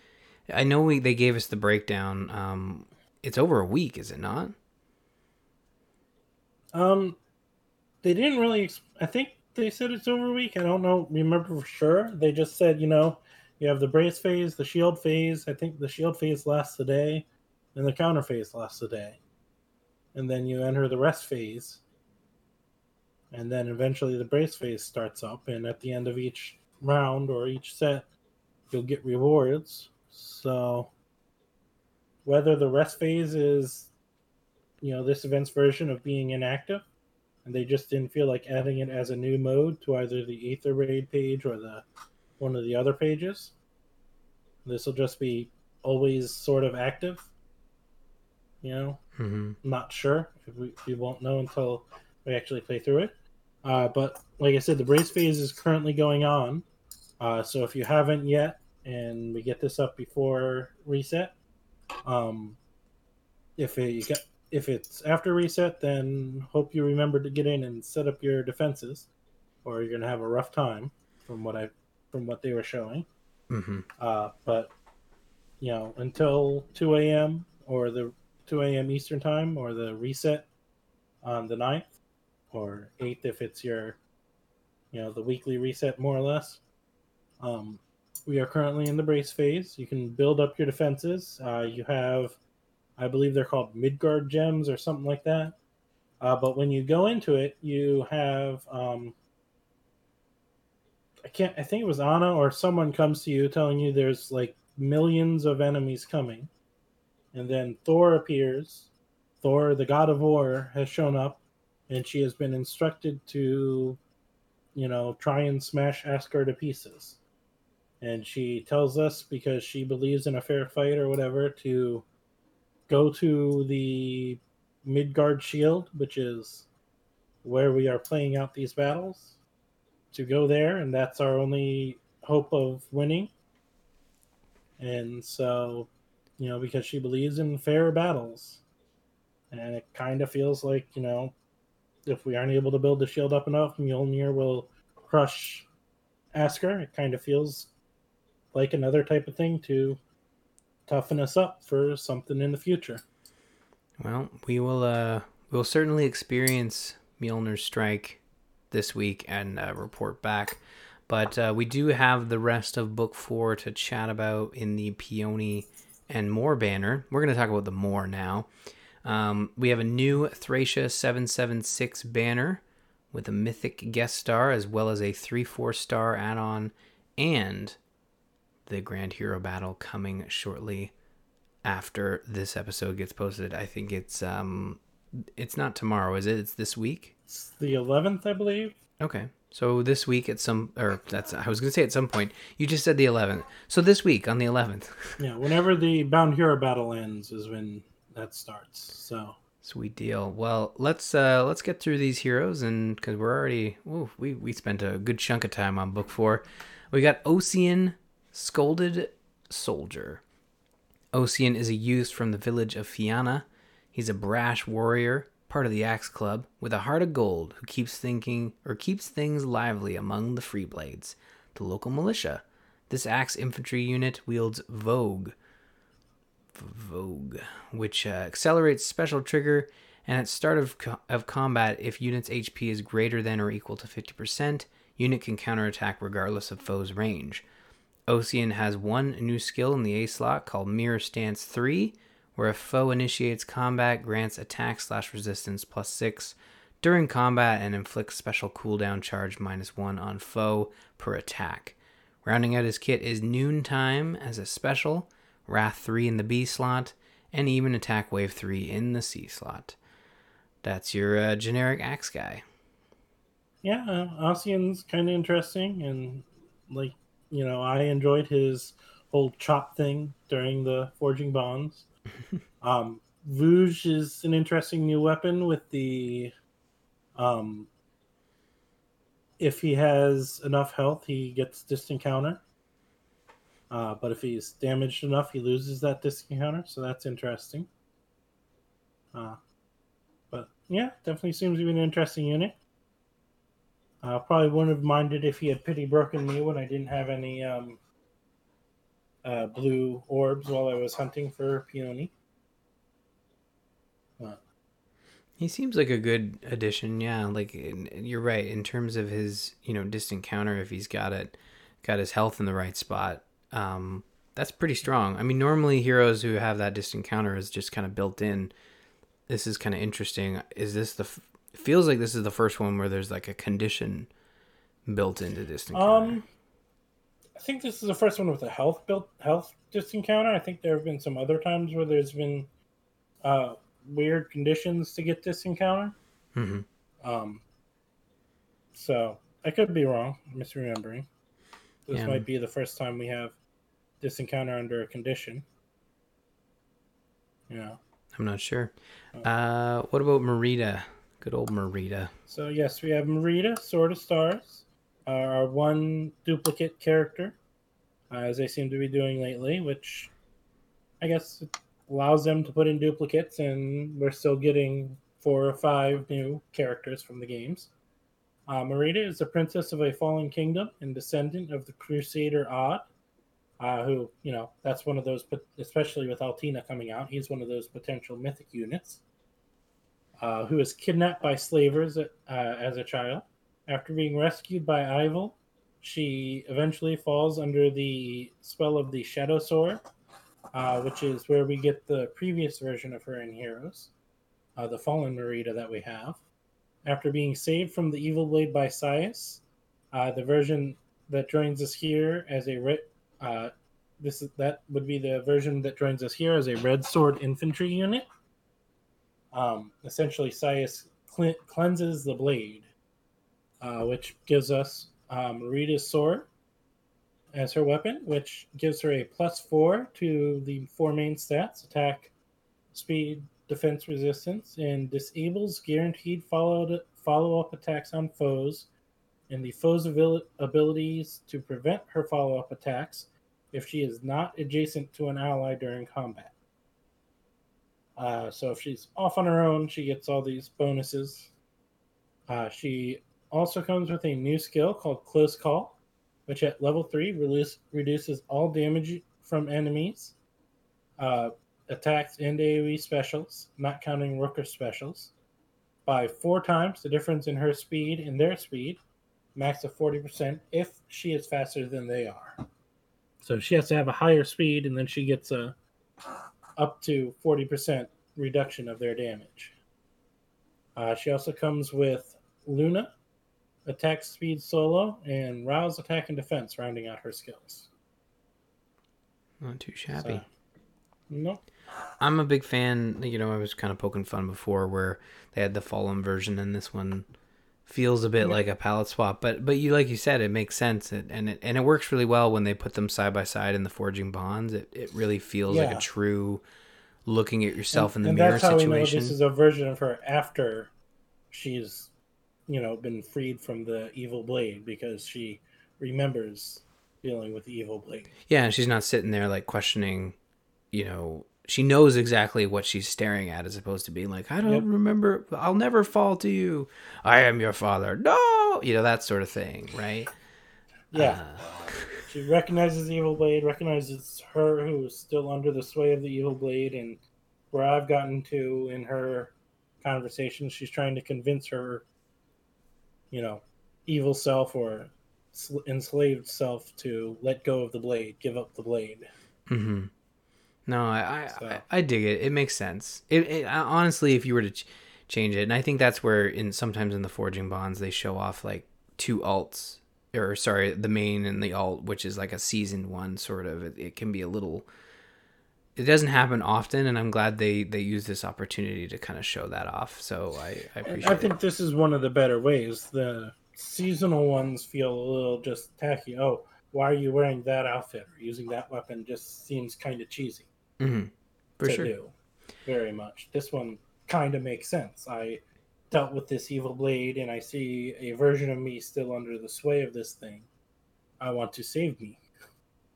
I know we they gave us the breakdown. Um, it's over a week, is it not? Um, they didn't really. I think they said it's over a week. I don't know. Remember for sure. They just said, you know, you have the brace phase, the shield phase. I think the shield phase lasts a day, and the counter phase lasts a day, and then you enter the rest phase, and then eventually the brace phase starts up. And at the end of each round or each set, you'll get rewards. So whether the rest phase is you know this event's version of being inactive and they just didn't feel like adding it as a new mode to either the Aether Raid page or the one of the other pages. This will just be always sort of active. You know, Mm-hmm. not sure. We, we won't know until we actually play through it. Uh, but like I said, the brace phase is currently going on. Uh, so if you haven't yet, and we get this up before reset, um, if it, if it's after reset, then hope you remember to get in and set up your defenses, or you're gonna have a rough time. From what I, from what they were showing. Mm-hmm. Uh, but you know, until 2 a.m. or the 2 a.m. Eastern time or the reset on the 9th or 8th if it's your, you know, the weekly reset more or less. Um, we are currently in the brace phase. You can build up your defenses. Uh, you have I believe they're called Midgard gems or something like that. Uh, but when you go into it, you have um, I can't. I think it was Anna or someone comes to you telling you there's like millions of enemies coming, and then Thor appears. Thor, the god of war, has shown up, and she has been instructed to, you know, try and smash Asgard to pieces. And she tells us because she believes in a fair fight or whatever to go to the Midgard Shield, which is where we are playing out these battles, to go there, and that's our only hope of winning. And so, you know, because she believes in fair battles. And it kind of feels like, you know, if we aren't able to build the shield up enough, Mjolnir will crush Askr. It kind of feels like another type of thing to toughen us up for something in the future. Well, we will uh we'll certainly experience Mjolnir's strike this week and uh, report back. But uh, we do have the rest of book four to chat about in the Peony and More banner. We're going to talk about the More now. Um, we have a new Thracia 776 banner with a mythic guest star as well as a 3 4 star add on and the Grand Hero Battle coming shortly after this episode gets posted. I think it's um it's not tomorrow, is it? It's this week. It's the 11th, I believe. Okay. So this week at some or that's I was going to say at some point. You just said the 11th. So this week on the 11th. [LAUGHS] Yeah, whenever the Bound Hero battle ends is when that starts. So Sweet deal. Well, let's uh let's get through these heroes and cuz we're already ooh, we we spent a good chunk of time on book 4. We got Ossian Scolded Soldier. Ossian is a youth from the village of Fiana. He's a brash warrior, part of the Axe Club, with a heart of gold who keeps thinking or keeps things lively among the Freeblades, the local militia. This axe infantry unit wields Vouge, Vouge, which uh, accelerates special trigger, and at start of, co- of combat, if unit's HP is greater than or equal to 50%, unit can counterattack regardless of foe's range. Ossian has one new skill in the A slot called Mirror Stance 3, where a foe initiates combat, grants attack slash resistance plus 6 during combat, and inflicts special cooldown charge minus 1 on foe per attack. Rounding out his kit is Noontime as a special, Wrath 3 in the B slot, and even Attack Wave 3 in the C slot. That's your uh, generic axe guy. yeah, uh, Ossian's kind of interesting, and like you know, I enjoyed his whole chop thing during the forging bonds. Um, Vouge is an interesting new weapon with the um, if he has enough health, he gets distant counter. Uh, but if he's damaged enough, he loses that distant counter. So that's interesting. Uh, but yeah, definitely seems to be an interesting unit. I probably wouldn't have minded if he had pity broken me when I didn't have any um, uh, blue orbs while I was hunting for peony. Uh, He seems like a good addition, yeah. Like in, you're right in terms of his, you know, distant counter. If he's got it, got his health in the right spot, um, that's pretty strong. I mean, normally heroes who have that distant counter is just kind of built in. This is kind of interesting. Is this the? f- feels like this is the first one where there's like a condition built into distant counter. I think this is the first one with a health built health distant counter. I think there have been some other times where there's been uh, weird conditions to get distant counter. hmm Um, so I could be wrong, misremembering. This Yeah. might be the first time we have this encounter under a condition. Yeah. I'm not sure. Uh, what about Mareeta? Good old Mareeta. So yes, we have Mareeta, Sword of Stars, uh, our one duplicate character, uh, as they seem to be doing lately, which I guess allows them to put in duplicates, and we're still getting four or five new characters from the games. Uh, Mareeta is the princess of a fallen kingdom and descendant of the Crusader Od, uh, who, you know, that's one of those, especially with Altina coming out, he's one of those potential mythic units, uh, who was kidnapped by slavers uh, as a child. After being rescued by Eyvel, she eventually falls under the spell of the Shadow Sword uh, which is where we get the previous version of her in Heroes, uh, the fallen Mareeta that we have. After being saved from the evil blade by Saias, uh, the version that joins us here as a red, uh, this is that would be the version that joins us here as a red sword infantry unit. Um, essentially, Saias cle- cleanses the blade, uh, which gives us um, Mareeta's sword as her weapon, which gives her a plus four to the four main stats attack, speed, defense, resistance, and disables guaranteed followed follow up attacks on foes and the foe's abil- abilities to prevent her follow up attacks if she is not adjacent to an ally during combat. Uh, so if she's off on her own, she gets all these bonuses. Uh, she also comes with a new skill called Close Call, which at level 3 release, reduces all damage from enemies, uh, attacks, and AoE specials, not counting Rooker specials, by four times the difference in her speed and their speed, max of 40% if she is faster than they are. So she has to have a higher speed, and then she gets a up to 40% reduction of their damage. Uh, she also comes with Luna, attack speed solo, and rouse attack and defense, rounding out her skills. Not too shabby. So, no. I'm a big fan. You know, I was kind of poking fun before where they had the fallen version, and this one feels a bit Yeah. like a palette swap. But but you like you said, it makes sense, it, and it and it works really well when they put them side by side in the forging bonds. It it really feels like a true looking at yourself in the and mirror that's how we know situation. this is a version of her after she's, you know, been freed from the evil blade because she remembers dealing with the evil blade. Yeah, and she's not sitting there like questioning, you know, she knows exactly what she's staring at as opposed to being like, I don't Yep. remember, I'll never fall to you. I am your father. No, you know, that sort of thing, right? Yeah. Uh, [LAUGHS] She recognizes the evil blade, recognizes her who is still under the sway of the evil blade, and where I've gotten to in her conversation, she's trying to convince her, you know, evil self or sl- enslaved self to let go of the blade, give up the blade. hmm No, I, I, So- I, I dig it. It makes sense. It, it honestly, if you were to ch- change it, and I think that's where in sometimes in the forging bonds they show off like two alts, or sorry, the main and the alt, which is like a seasoned one sort of. It, it can be a little. It doesn't happen often, and I'm glad they they use this opportunity to kind of show that off. So I, I appreciate I it. think this is one of the better ways. The seasonal ones feel a little just tacky. Oh, why are you wearing that outfit or using that weapon? Just seems kind of cheesy. hmm For sure. do very much. This one kind of makes sense. I dealt with this evil blade and I see a version of me still under the sway of this thing. I want to save me,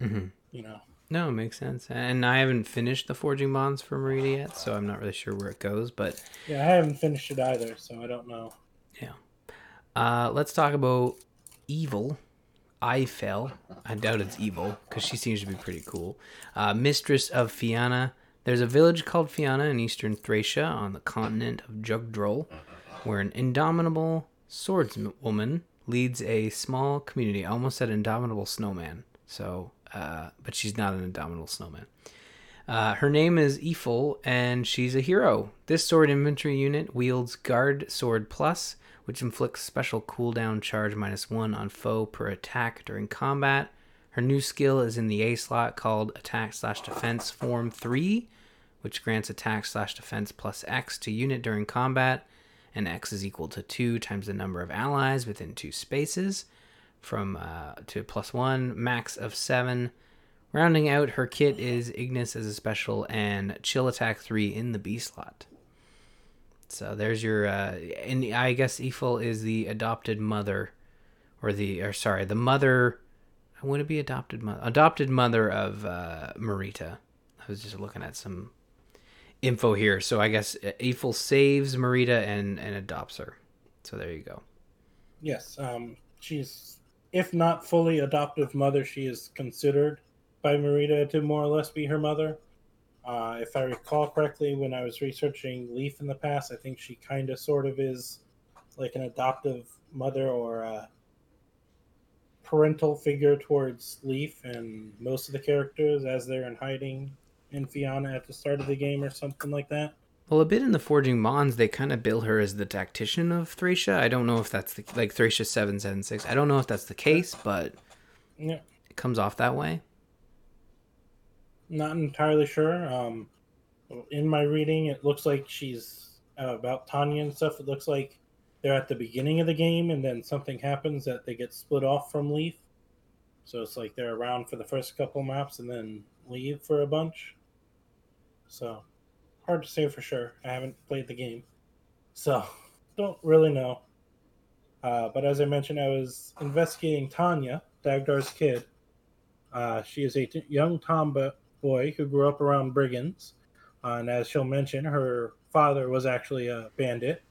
hmm you know. No, it makes sense. And I haven't finished the forging bonds for Mareeta yet, so I'm not really sure where it goes. But Yeah, I haven't finished it either, so I don't know. Yeah. Uh, let's talk about evil. I fell. I doubt it's evil because she seems to be pretty cool. Uh, Mistress of Fiana. There's a village called Fiana in eastern Thracia on the continent of Jugdral, where an indomitable swordswoman leads a small community. I almost said indomitable snowman. So, uh, but she's not an indomitable snowman. Uh, her name is Eyvel, and she's a hero. This sword infantry unit wields Guard Sword Plus, which inflicts special cooldown charge minus one on foe per attack during combat. Her new skill is in the A slot called Attack slash Defense Form 3, which grants attack slash defense plus X to unit during combat, and X is equal to 2 times the number of allies within two spaces, from uh, to plus 1, max of 7. Rounding out her kit is Ignis as a special and Chill Attack 3 in the B slot. So there's your, uh, and I guess Eyvel is the adopted mother, or the, or sorry, the mother, I want to be adopted mother? Adopted mother of uh, Mareeta. I was just looking at some info here. So I guess Eyvel saves Mareeta and, and adopts her. So there you go. Yes, um, she's, if not fully adoptive mother, she is considered by Mareeta to more or less be her mother. Uh, if I recall correctly, when I was researching Leif in the past, I think she kind of sort of is like an adoptive mother or a parental figure towards Leif and most of the characters as they're in hiding in Fiana at the start of the game or something like that. Well, a bit in the Forging Bonds, they kind of bill her as the tactician of Thracia. I don't know if that's the like Thracia seven seven six. I don't know if that's the case, but Yeah, it comes off that way. not entirely sure. Um, in my reading, it looks like she's uh, about Tanya and stuff. It looks like they're at the beginning of the game, and then something happens that they get split off from Leif. So it's like they're around for the first couple maps and then leave for a bunch. So hard to say for sure. I haven't played the game, so don't really know. Uh, but as I mentioned, I was investigating Tanya, Dagdar's kid. Uh, she is a t- young tomboy who grew up around brigands. Uh, and as she'll mention, her father was actually a bandit.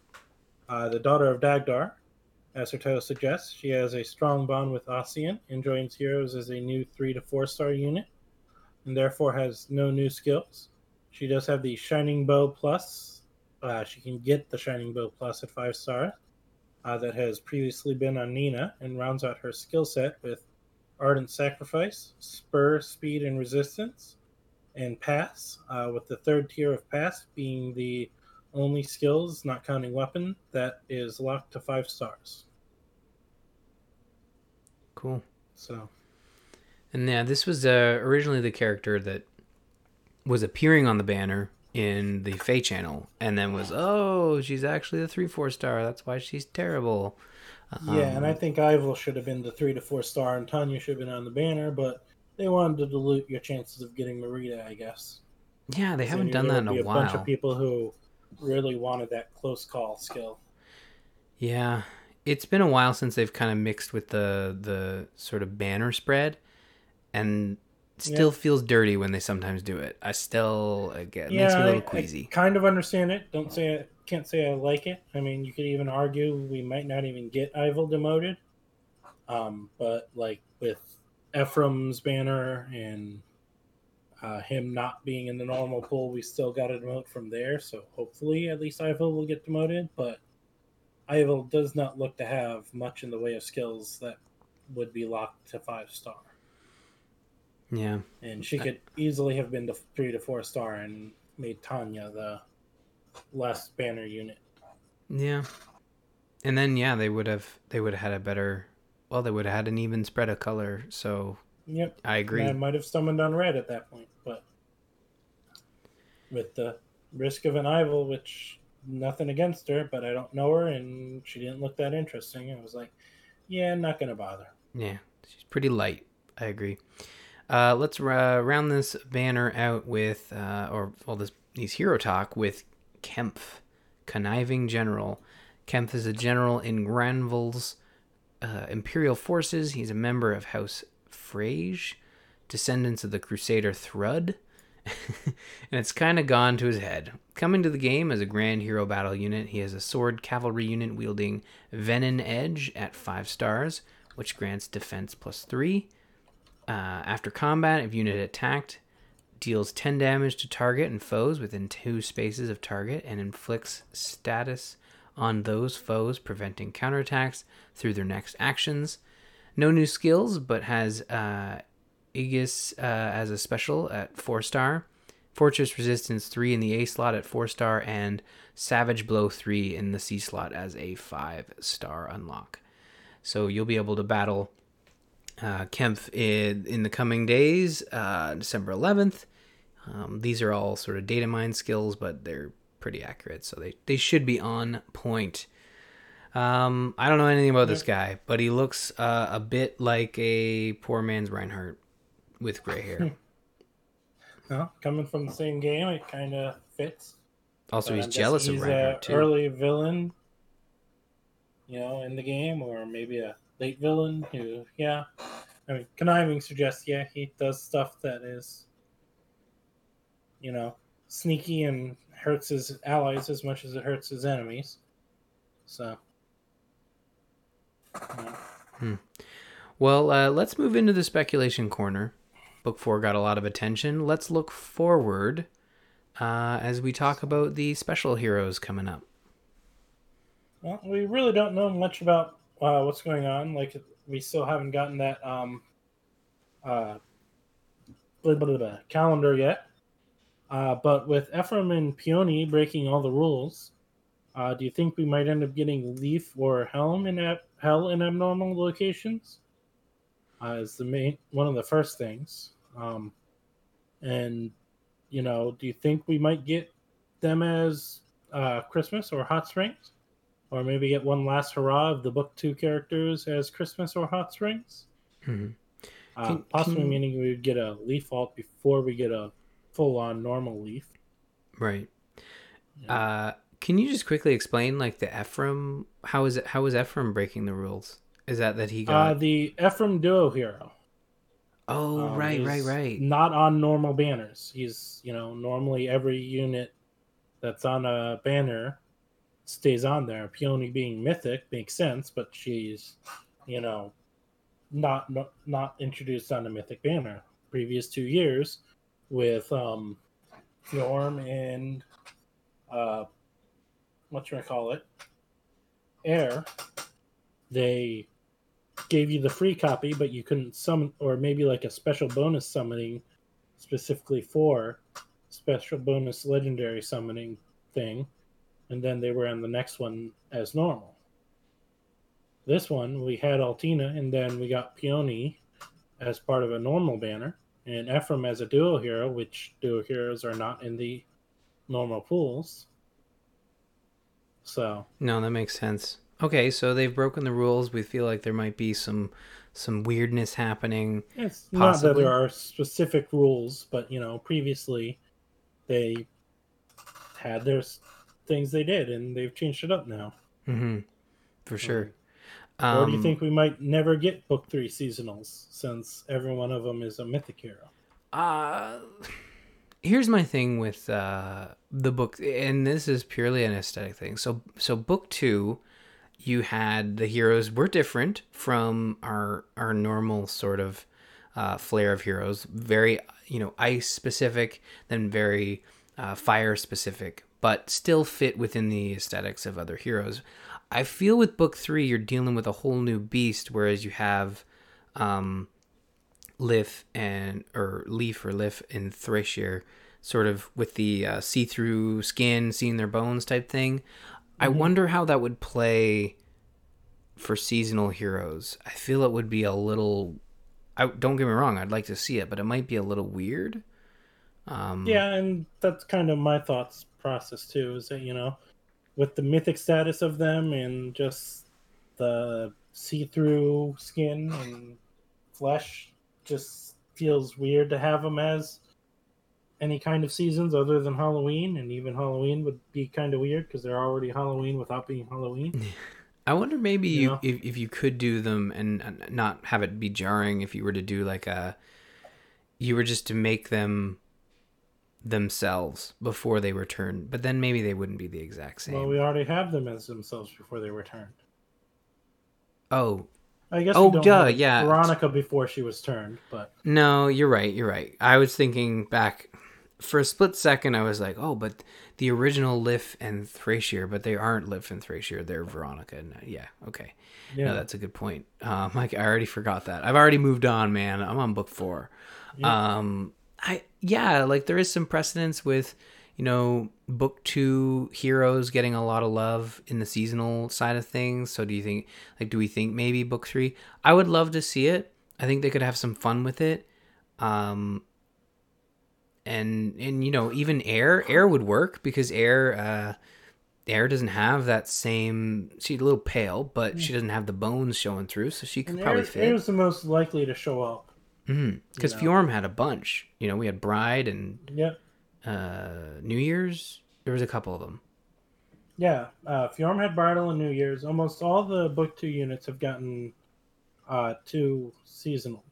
Uh, the daughter of Dagdar, as her title suggests, she has a strong bond with Ossian and joins Heroes as a new three to four star unit, and therefore has no new skills. She does have the Shining Bow Plus. Uh, she can get the Shining Bow Plus at five stars. Uh, that has previously been on Nina and rounds out her skill set with Ardent Sacrifice, Spur, Speed, and Resistance, and Pass, uh, with the third tier of Pass being the only skills, not counting weapon, that is locked to five stars. Cool. So, And yeah, this was uh, originally the character that was appearing on the banner in the Feh channel, and then was oh, she's actually a three four star. That's why she's terrible. yeah, and I Um, think Eyvel should have been the three to four star, and Tanya should have been on the banner, but they wanted to dilute your chances of getting Mareeta, I guess. yeah, they haven't done that in there'd a be a bunch of people who really wanted that close call skill. Yeah, it's been a while since they've kind of mixed with the the sort of banner spread, and still Yeah. feels dirty when they sometimes do it. I still it get- yeah, makes me a little queasy. I, kind of understand it. Don't say I can't say I like it. I mean, you could even argue we might not even get Eyvel demoted. Um, but like with Ephraim's banner and uh, him not being in the normal pool, we still got a demote from there. So hopefully, at least Eyvel will get demoted. But Eyvel does not look to have much in the way of skills that would be locked to five star. Yeah, and she could easily have been the three to four star and made Tanya the last banner unit. yeah, and then yeah, they would have they would have had a better. Well, they would have had an even spread of color. So Yep, I agree. And I might have summoned on red at that point, but with the risk of an Eyvel, which nothing against her, but I don't know her and she didn't look that interesting. I was like, yeah, not gonna bother. Yeah, she's pretty light. I agree. Uh, let's uh, round this banner out with, uh, or well, this these hero talk with Kempf, conniving general. Kempf is a general in Grannvale's uh, imperial forces. He's a member of House Friege, descendants of the Crusader Thrud. [LAUGHS] and it's kind of gone to his head. Coming to the game as a grand hero battle unit, he has a sword cavalry unit wielding Venom Edge at 5 stars, which grants defense plus 3. Uh, after combat, if unit attacked, deals 10 damage to target and foes within two spaces of target and inflicts status on those foes, preventing counterattacks through their next actions. No new skills, but has uh, Aegis uh, as a special at 4 star, Fortress Resistance 3 in the A slot at 4 star, and Savage Blow 3 in the C slot as a 5 star unlock. So you'll be able to battle uh, Kempf in, in the coming days, uh, December 11th. Um, these are all sort of data mine skills, but they're pretty accurate, so they, they should be on point. Um, I don't know anything about this guy, but he looks uh, a bit like a poor man's Reinhardt with gray hair. [LAUGHS] Well, coming from the same game, it kind of fits. Also, he's jealous of he's Reinhardt too. Early villain, you know, in the game, or maybe a late villain who, yeah. I mean, conniving suggests, yeah, he does stuff that is, you know, sneaky and hurts his allies as much as it hurts his enemies. So, yeah. Well, uh, let's move into the speculation corner. Book four got a lot of attention. Let's look forward uh, as we talk about the special heroes coming up. Well, we really don't know much about uh, what's going on. Like, we still haven't gotten that um, uh, blah, blah, blah, calendar yet. Uh, but with Ephraim and Peony breaking all the rules, uh, do you think we might end up getting Leif or Helm in ab- Hell in abnormal locations? Uh, is the main one of the first things. Um, and you know, do you think we might get them as uh, Christmas or Hot Springs, or maybe get one last hurrah of the book two characters as Christmas or Hot Springs? Mhm. Uh, Can- possibly can- meaning we would get a Leif alt before we get a full on normal Leif. Right. Yeah. Uh, can you just quickly explain like the Ephraim? How is it? How is Ephraim breaking the rules? Is that that he Uh, got? the Ephraim Duo hero. oh, um, right, right, right. Not on normal banners. He's, you know, normally every unit that's on a banner stays on there. Peony being mythic makes sense, but she's, you know, not not, not introduced on a mythic banner. Previous two years with um Fjorm and uh what I call it? Eir. They gave you the free copy, but you couldn't summon, or maybe like a special bonus summoning specifically for special bonus legendary summoning thing, and then they were in the next one as normal. This one we had Altina, and then we got Peony as part of a normal banner, and Ephraim as a duo hero, which duo heroes are not in the normal pools. So No, that makes sense. Okay, so they've broken the rules. We feel like there might be some some weirdness happening. It's not that Possibly. there are specific rules, but you know, previously they had their things they did, and they've changed it up now. hmm For sure. or do you Um, think we might never get book three seasonals since every one of them is a mythic hero? Uh, here's my thing with uh, the book, and this is purely an aesthetic thing. So, so book two, you had the heroes were different from our our normal sort of uh, flair of heroes. Very, you know, ice specific, then very uh, fire specific, but still fit within the aesthetics of other heroes. I feel with book three, you're dealing with a whole new beast, whereas you have. Um, Líf and or Leaf or Líf and Thrasir, sort of with the uh, see-through skin, seeing their bones type thing. I wonder how that would play for seasonal heroes. I feel it would be a little. I don't get me wrong. I'd like to see it, but it might be a little weird. Um, Yeah, and that's kind of my thoughts process too. Is that you know, with the mythic status of them and just the see-through skin and flesh, just feels weird to have them as any kind of seasons other than Halloween, and even Halloween would be kind of weird because they're already Halloween without being Halloween. [LAUGHS] I wonder maybe You you, if, if you could do them and and not have it be jarring if you were to do like a you were just to make them themselves before they return but then maybe they wouldn't be the exact same Well, we already have them as themselves before they returned. oh I guess. Oh, we don't duh, have yeah. Veronica before she was turned, but no you're right you're right i was thinking back for a split second i was like oh but the original Líf and Thrasir but they aren't Líf and Thrasir they're veronica and yeah okay yeah, no that's a good point um like [LAUGHS] i already forgot that i've already moved on man i'm on book four Yeah. um i yeah like there is some precedence with you know book two heroes getting a lot of love in the seasonal side of things. So do you think like do we think maybe book three? I would love to see it. I think they could have some fun with it. Um and and you know even Eir Eir would work because Eir uh Eir doesn't have that same she's a little pale but she doesn't have the bones showing through so she could and probably Eir, fit. Eir's the most likely to show up. Because know. Fjorm had a bunch. You know, we had Bride and Yep. uh, New Year's. There was a couple of them. Yeah, uh, Fjorm had Bridal and New Year's. Almost all the book two units have gotten uh, two seasonal.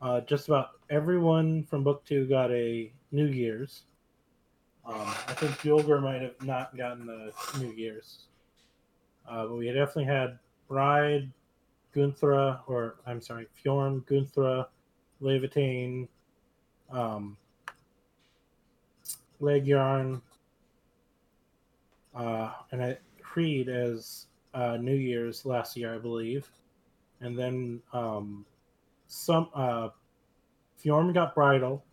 Uh, just about everyone from book two got a New Year's. Um, I think Bjolgar might have not gotten the New Year's. Uh, but we definitely had Bride, Gunnthrá, or I'm sorry, Fjorm, Gunnthrá, Laevatein, um, Lægjarn, uh, and I Creed as uh, New Year's last year, I believe, and then um, some uh, Fjorm got bridal.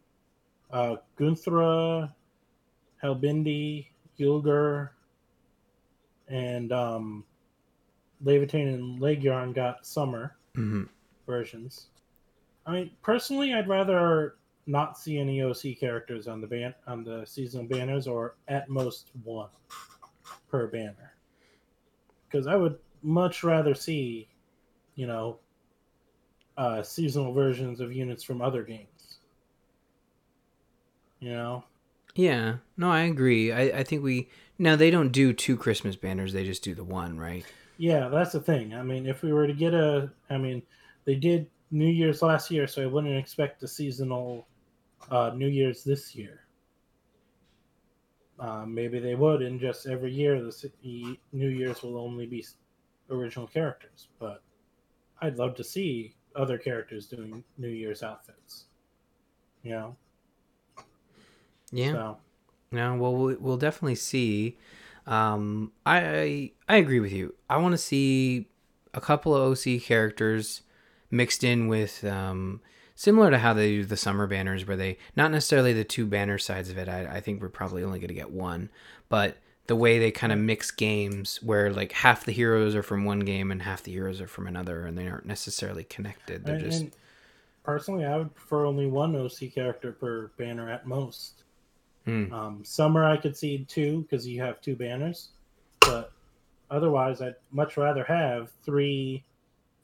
Uh, Gunnthrá Helbindi, Ylgr, and um, Levitane and Lægjarn got summer hmm versions. I mean, personally, I'd rather not see any OC characters on the ban on the seasonal banners, or at most one per banner. Because I would much rather see, you know, uh, seasonal versions of units from other games. You know, Yeah, no, I agree. I, I think we now they don't do two Christmas banners; they just do the one, right? yeah, that's the thing. I mean, if we were to get a, I mean, they did New Year's last year, so I wouldn't expect a seasonal uh, New Year's this year. Uh, maybe they would, and just every year the New Year's will only be original characters. But I'd love to see other characters doing New Year's outfits. You know, Yeah. so No, well, we'll we'll definitely see. Um, I I, I agree with you. I want to see a couple of OC characters mixed in with um, similar to how they do the summer banners, where they not necessarily the two banner sides of it. I, I think we're probably only going to get one, but the way they kind of mix games, where like half the heroes are from one game and half the heroes are from another, and they aren't necessarily connected. They're and, just and personally, I would prefer only one OC character per banner at most. Hmm. Um, summer, I could see two because you have two banners, but otherwise, I'd much rather have three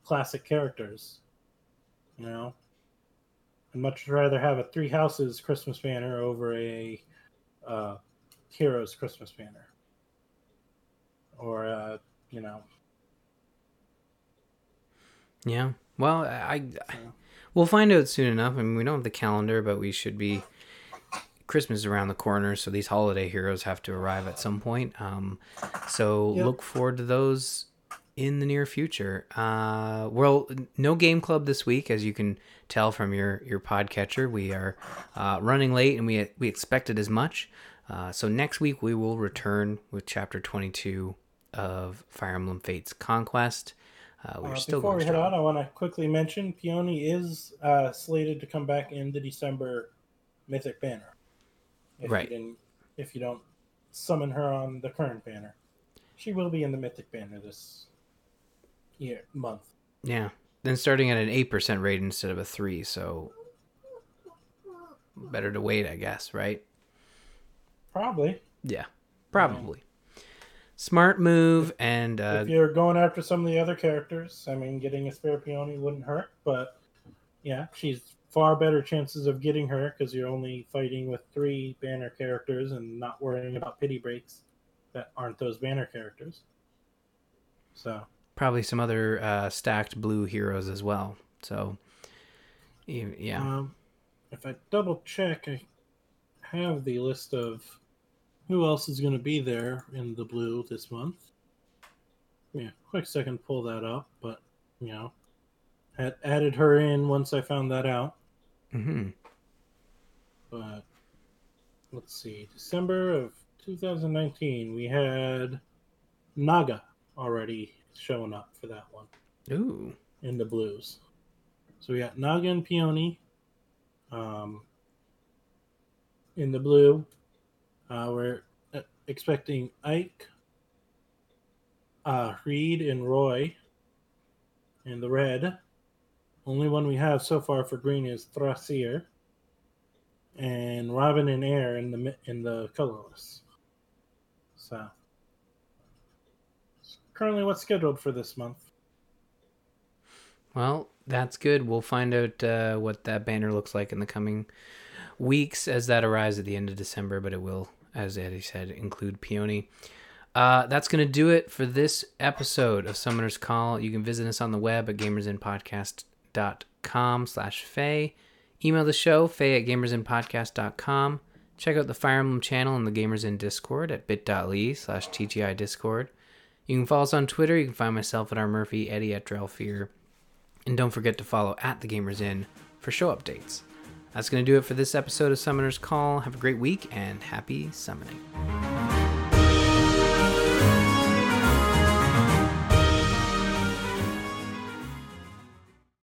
classic characters. You know, I'd much rather have a Three Houses Christmas banner over a uh, Heroes Christmas banner, or uh, you know, Yeah. Well, I, I we'll find out soon enough. I mean, we don't have the calendar, but we should be. Christmas is around the corner, so these holiday heroes have to arrive at some point. Um, so Yep. look forward to those in the near future. Uh, well, no game club this week, as you can tell from your your podcatcher. We are uh, running late, and we we expected as much. Uh, so next week we will return with chapter twenty two of Fire Emblem Fates Conquest. Uh, we're Uh, still before going we head on, I want to quickly mention Peony is uh, slated to come back in the December Mythic banner. If Right. You if you don't summon her on the current banner, she will be in the Mythic banner this year month. Yeah. Then starting at an 8% rate instead of a 3, so better to wait, I guess, right? Probably. Yeah. Probably. Smart move and uh if you're going after some of the other characters, I mean, getting a spare Peony wouldn't hurt, but yeah, she's far better chances of getting her because you're only fighting with three banner characters and not worrying about pity breaks that aren't those banner characters. So, probably some other uh stacked blue heroes as well. So yeah. um, if I double check, I have the list of who else is going to be there in the blue this month. Yeah, quick second, pull that up, but you know, had added her in once I found that out. Mhm. But let's see, December of 2019, we had Naga already showing up for that one Ooh. in the blues. So we got Naga and Peony um, in the blue. Uh, we're uh, expecting Ike, uh, Hríd, and Roy in the red. Only one we have so far for green is Thrasir, and Robin and Eir in the in the colorless. So currently, what's scheduled for this month? Well, that's good. We'll find out uh, what that banner looks like in the coming weeks as that arrives at the end of December, but it will, as Eddie said, include Peony. Uh, that's going to do it for this episode of Summoner's Call. You can visit us on the web at gamersinpodcast.com slash Feh. Email the show, feh at gamersinpodcast.com. Check out the Fire Emblem channel and the Gamers Inn Discord at bit.ly slash TGI Discord. You can follow us on Twitter. You can find myself at R. Murphy, Eddie at Drelfear. And don't forget to follow at the Gamers Inn for show updates. That's going to do it for this episode of Summoner's Call. Have a great week and happy summoning.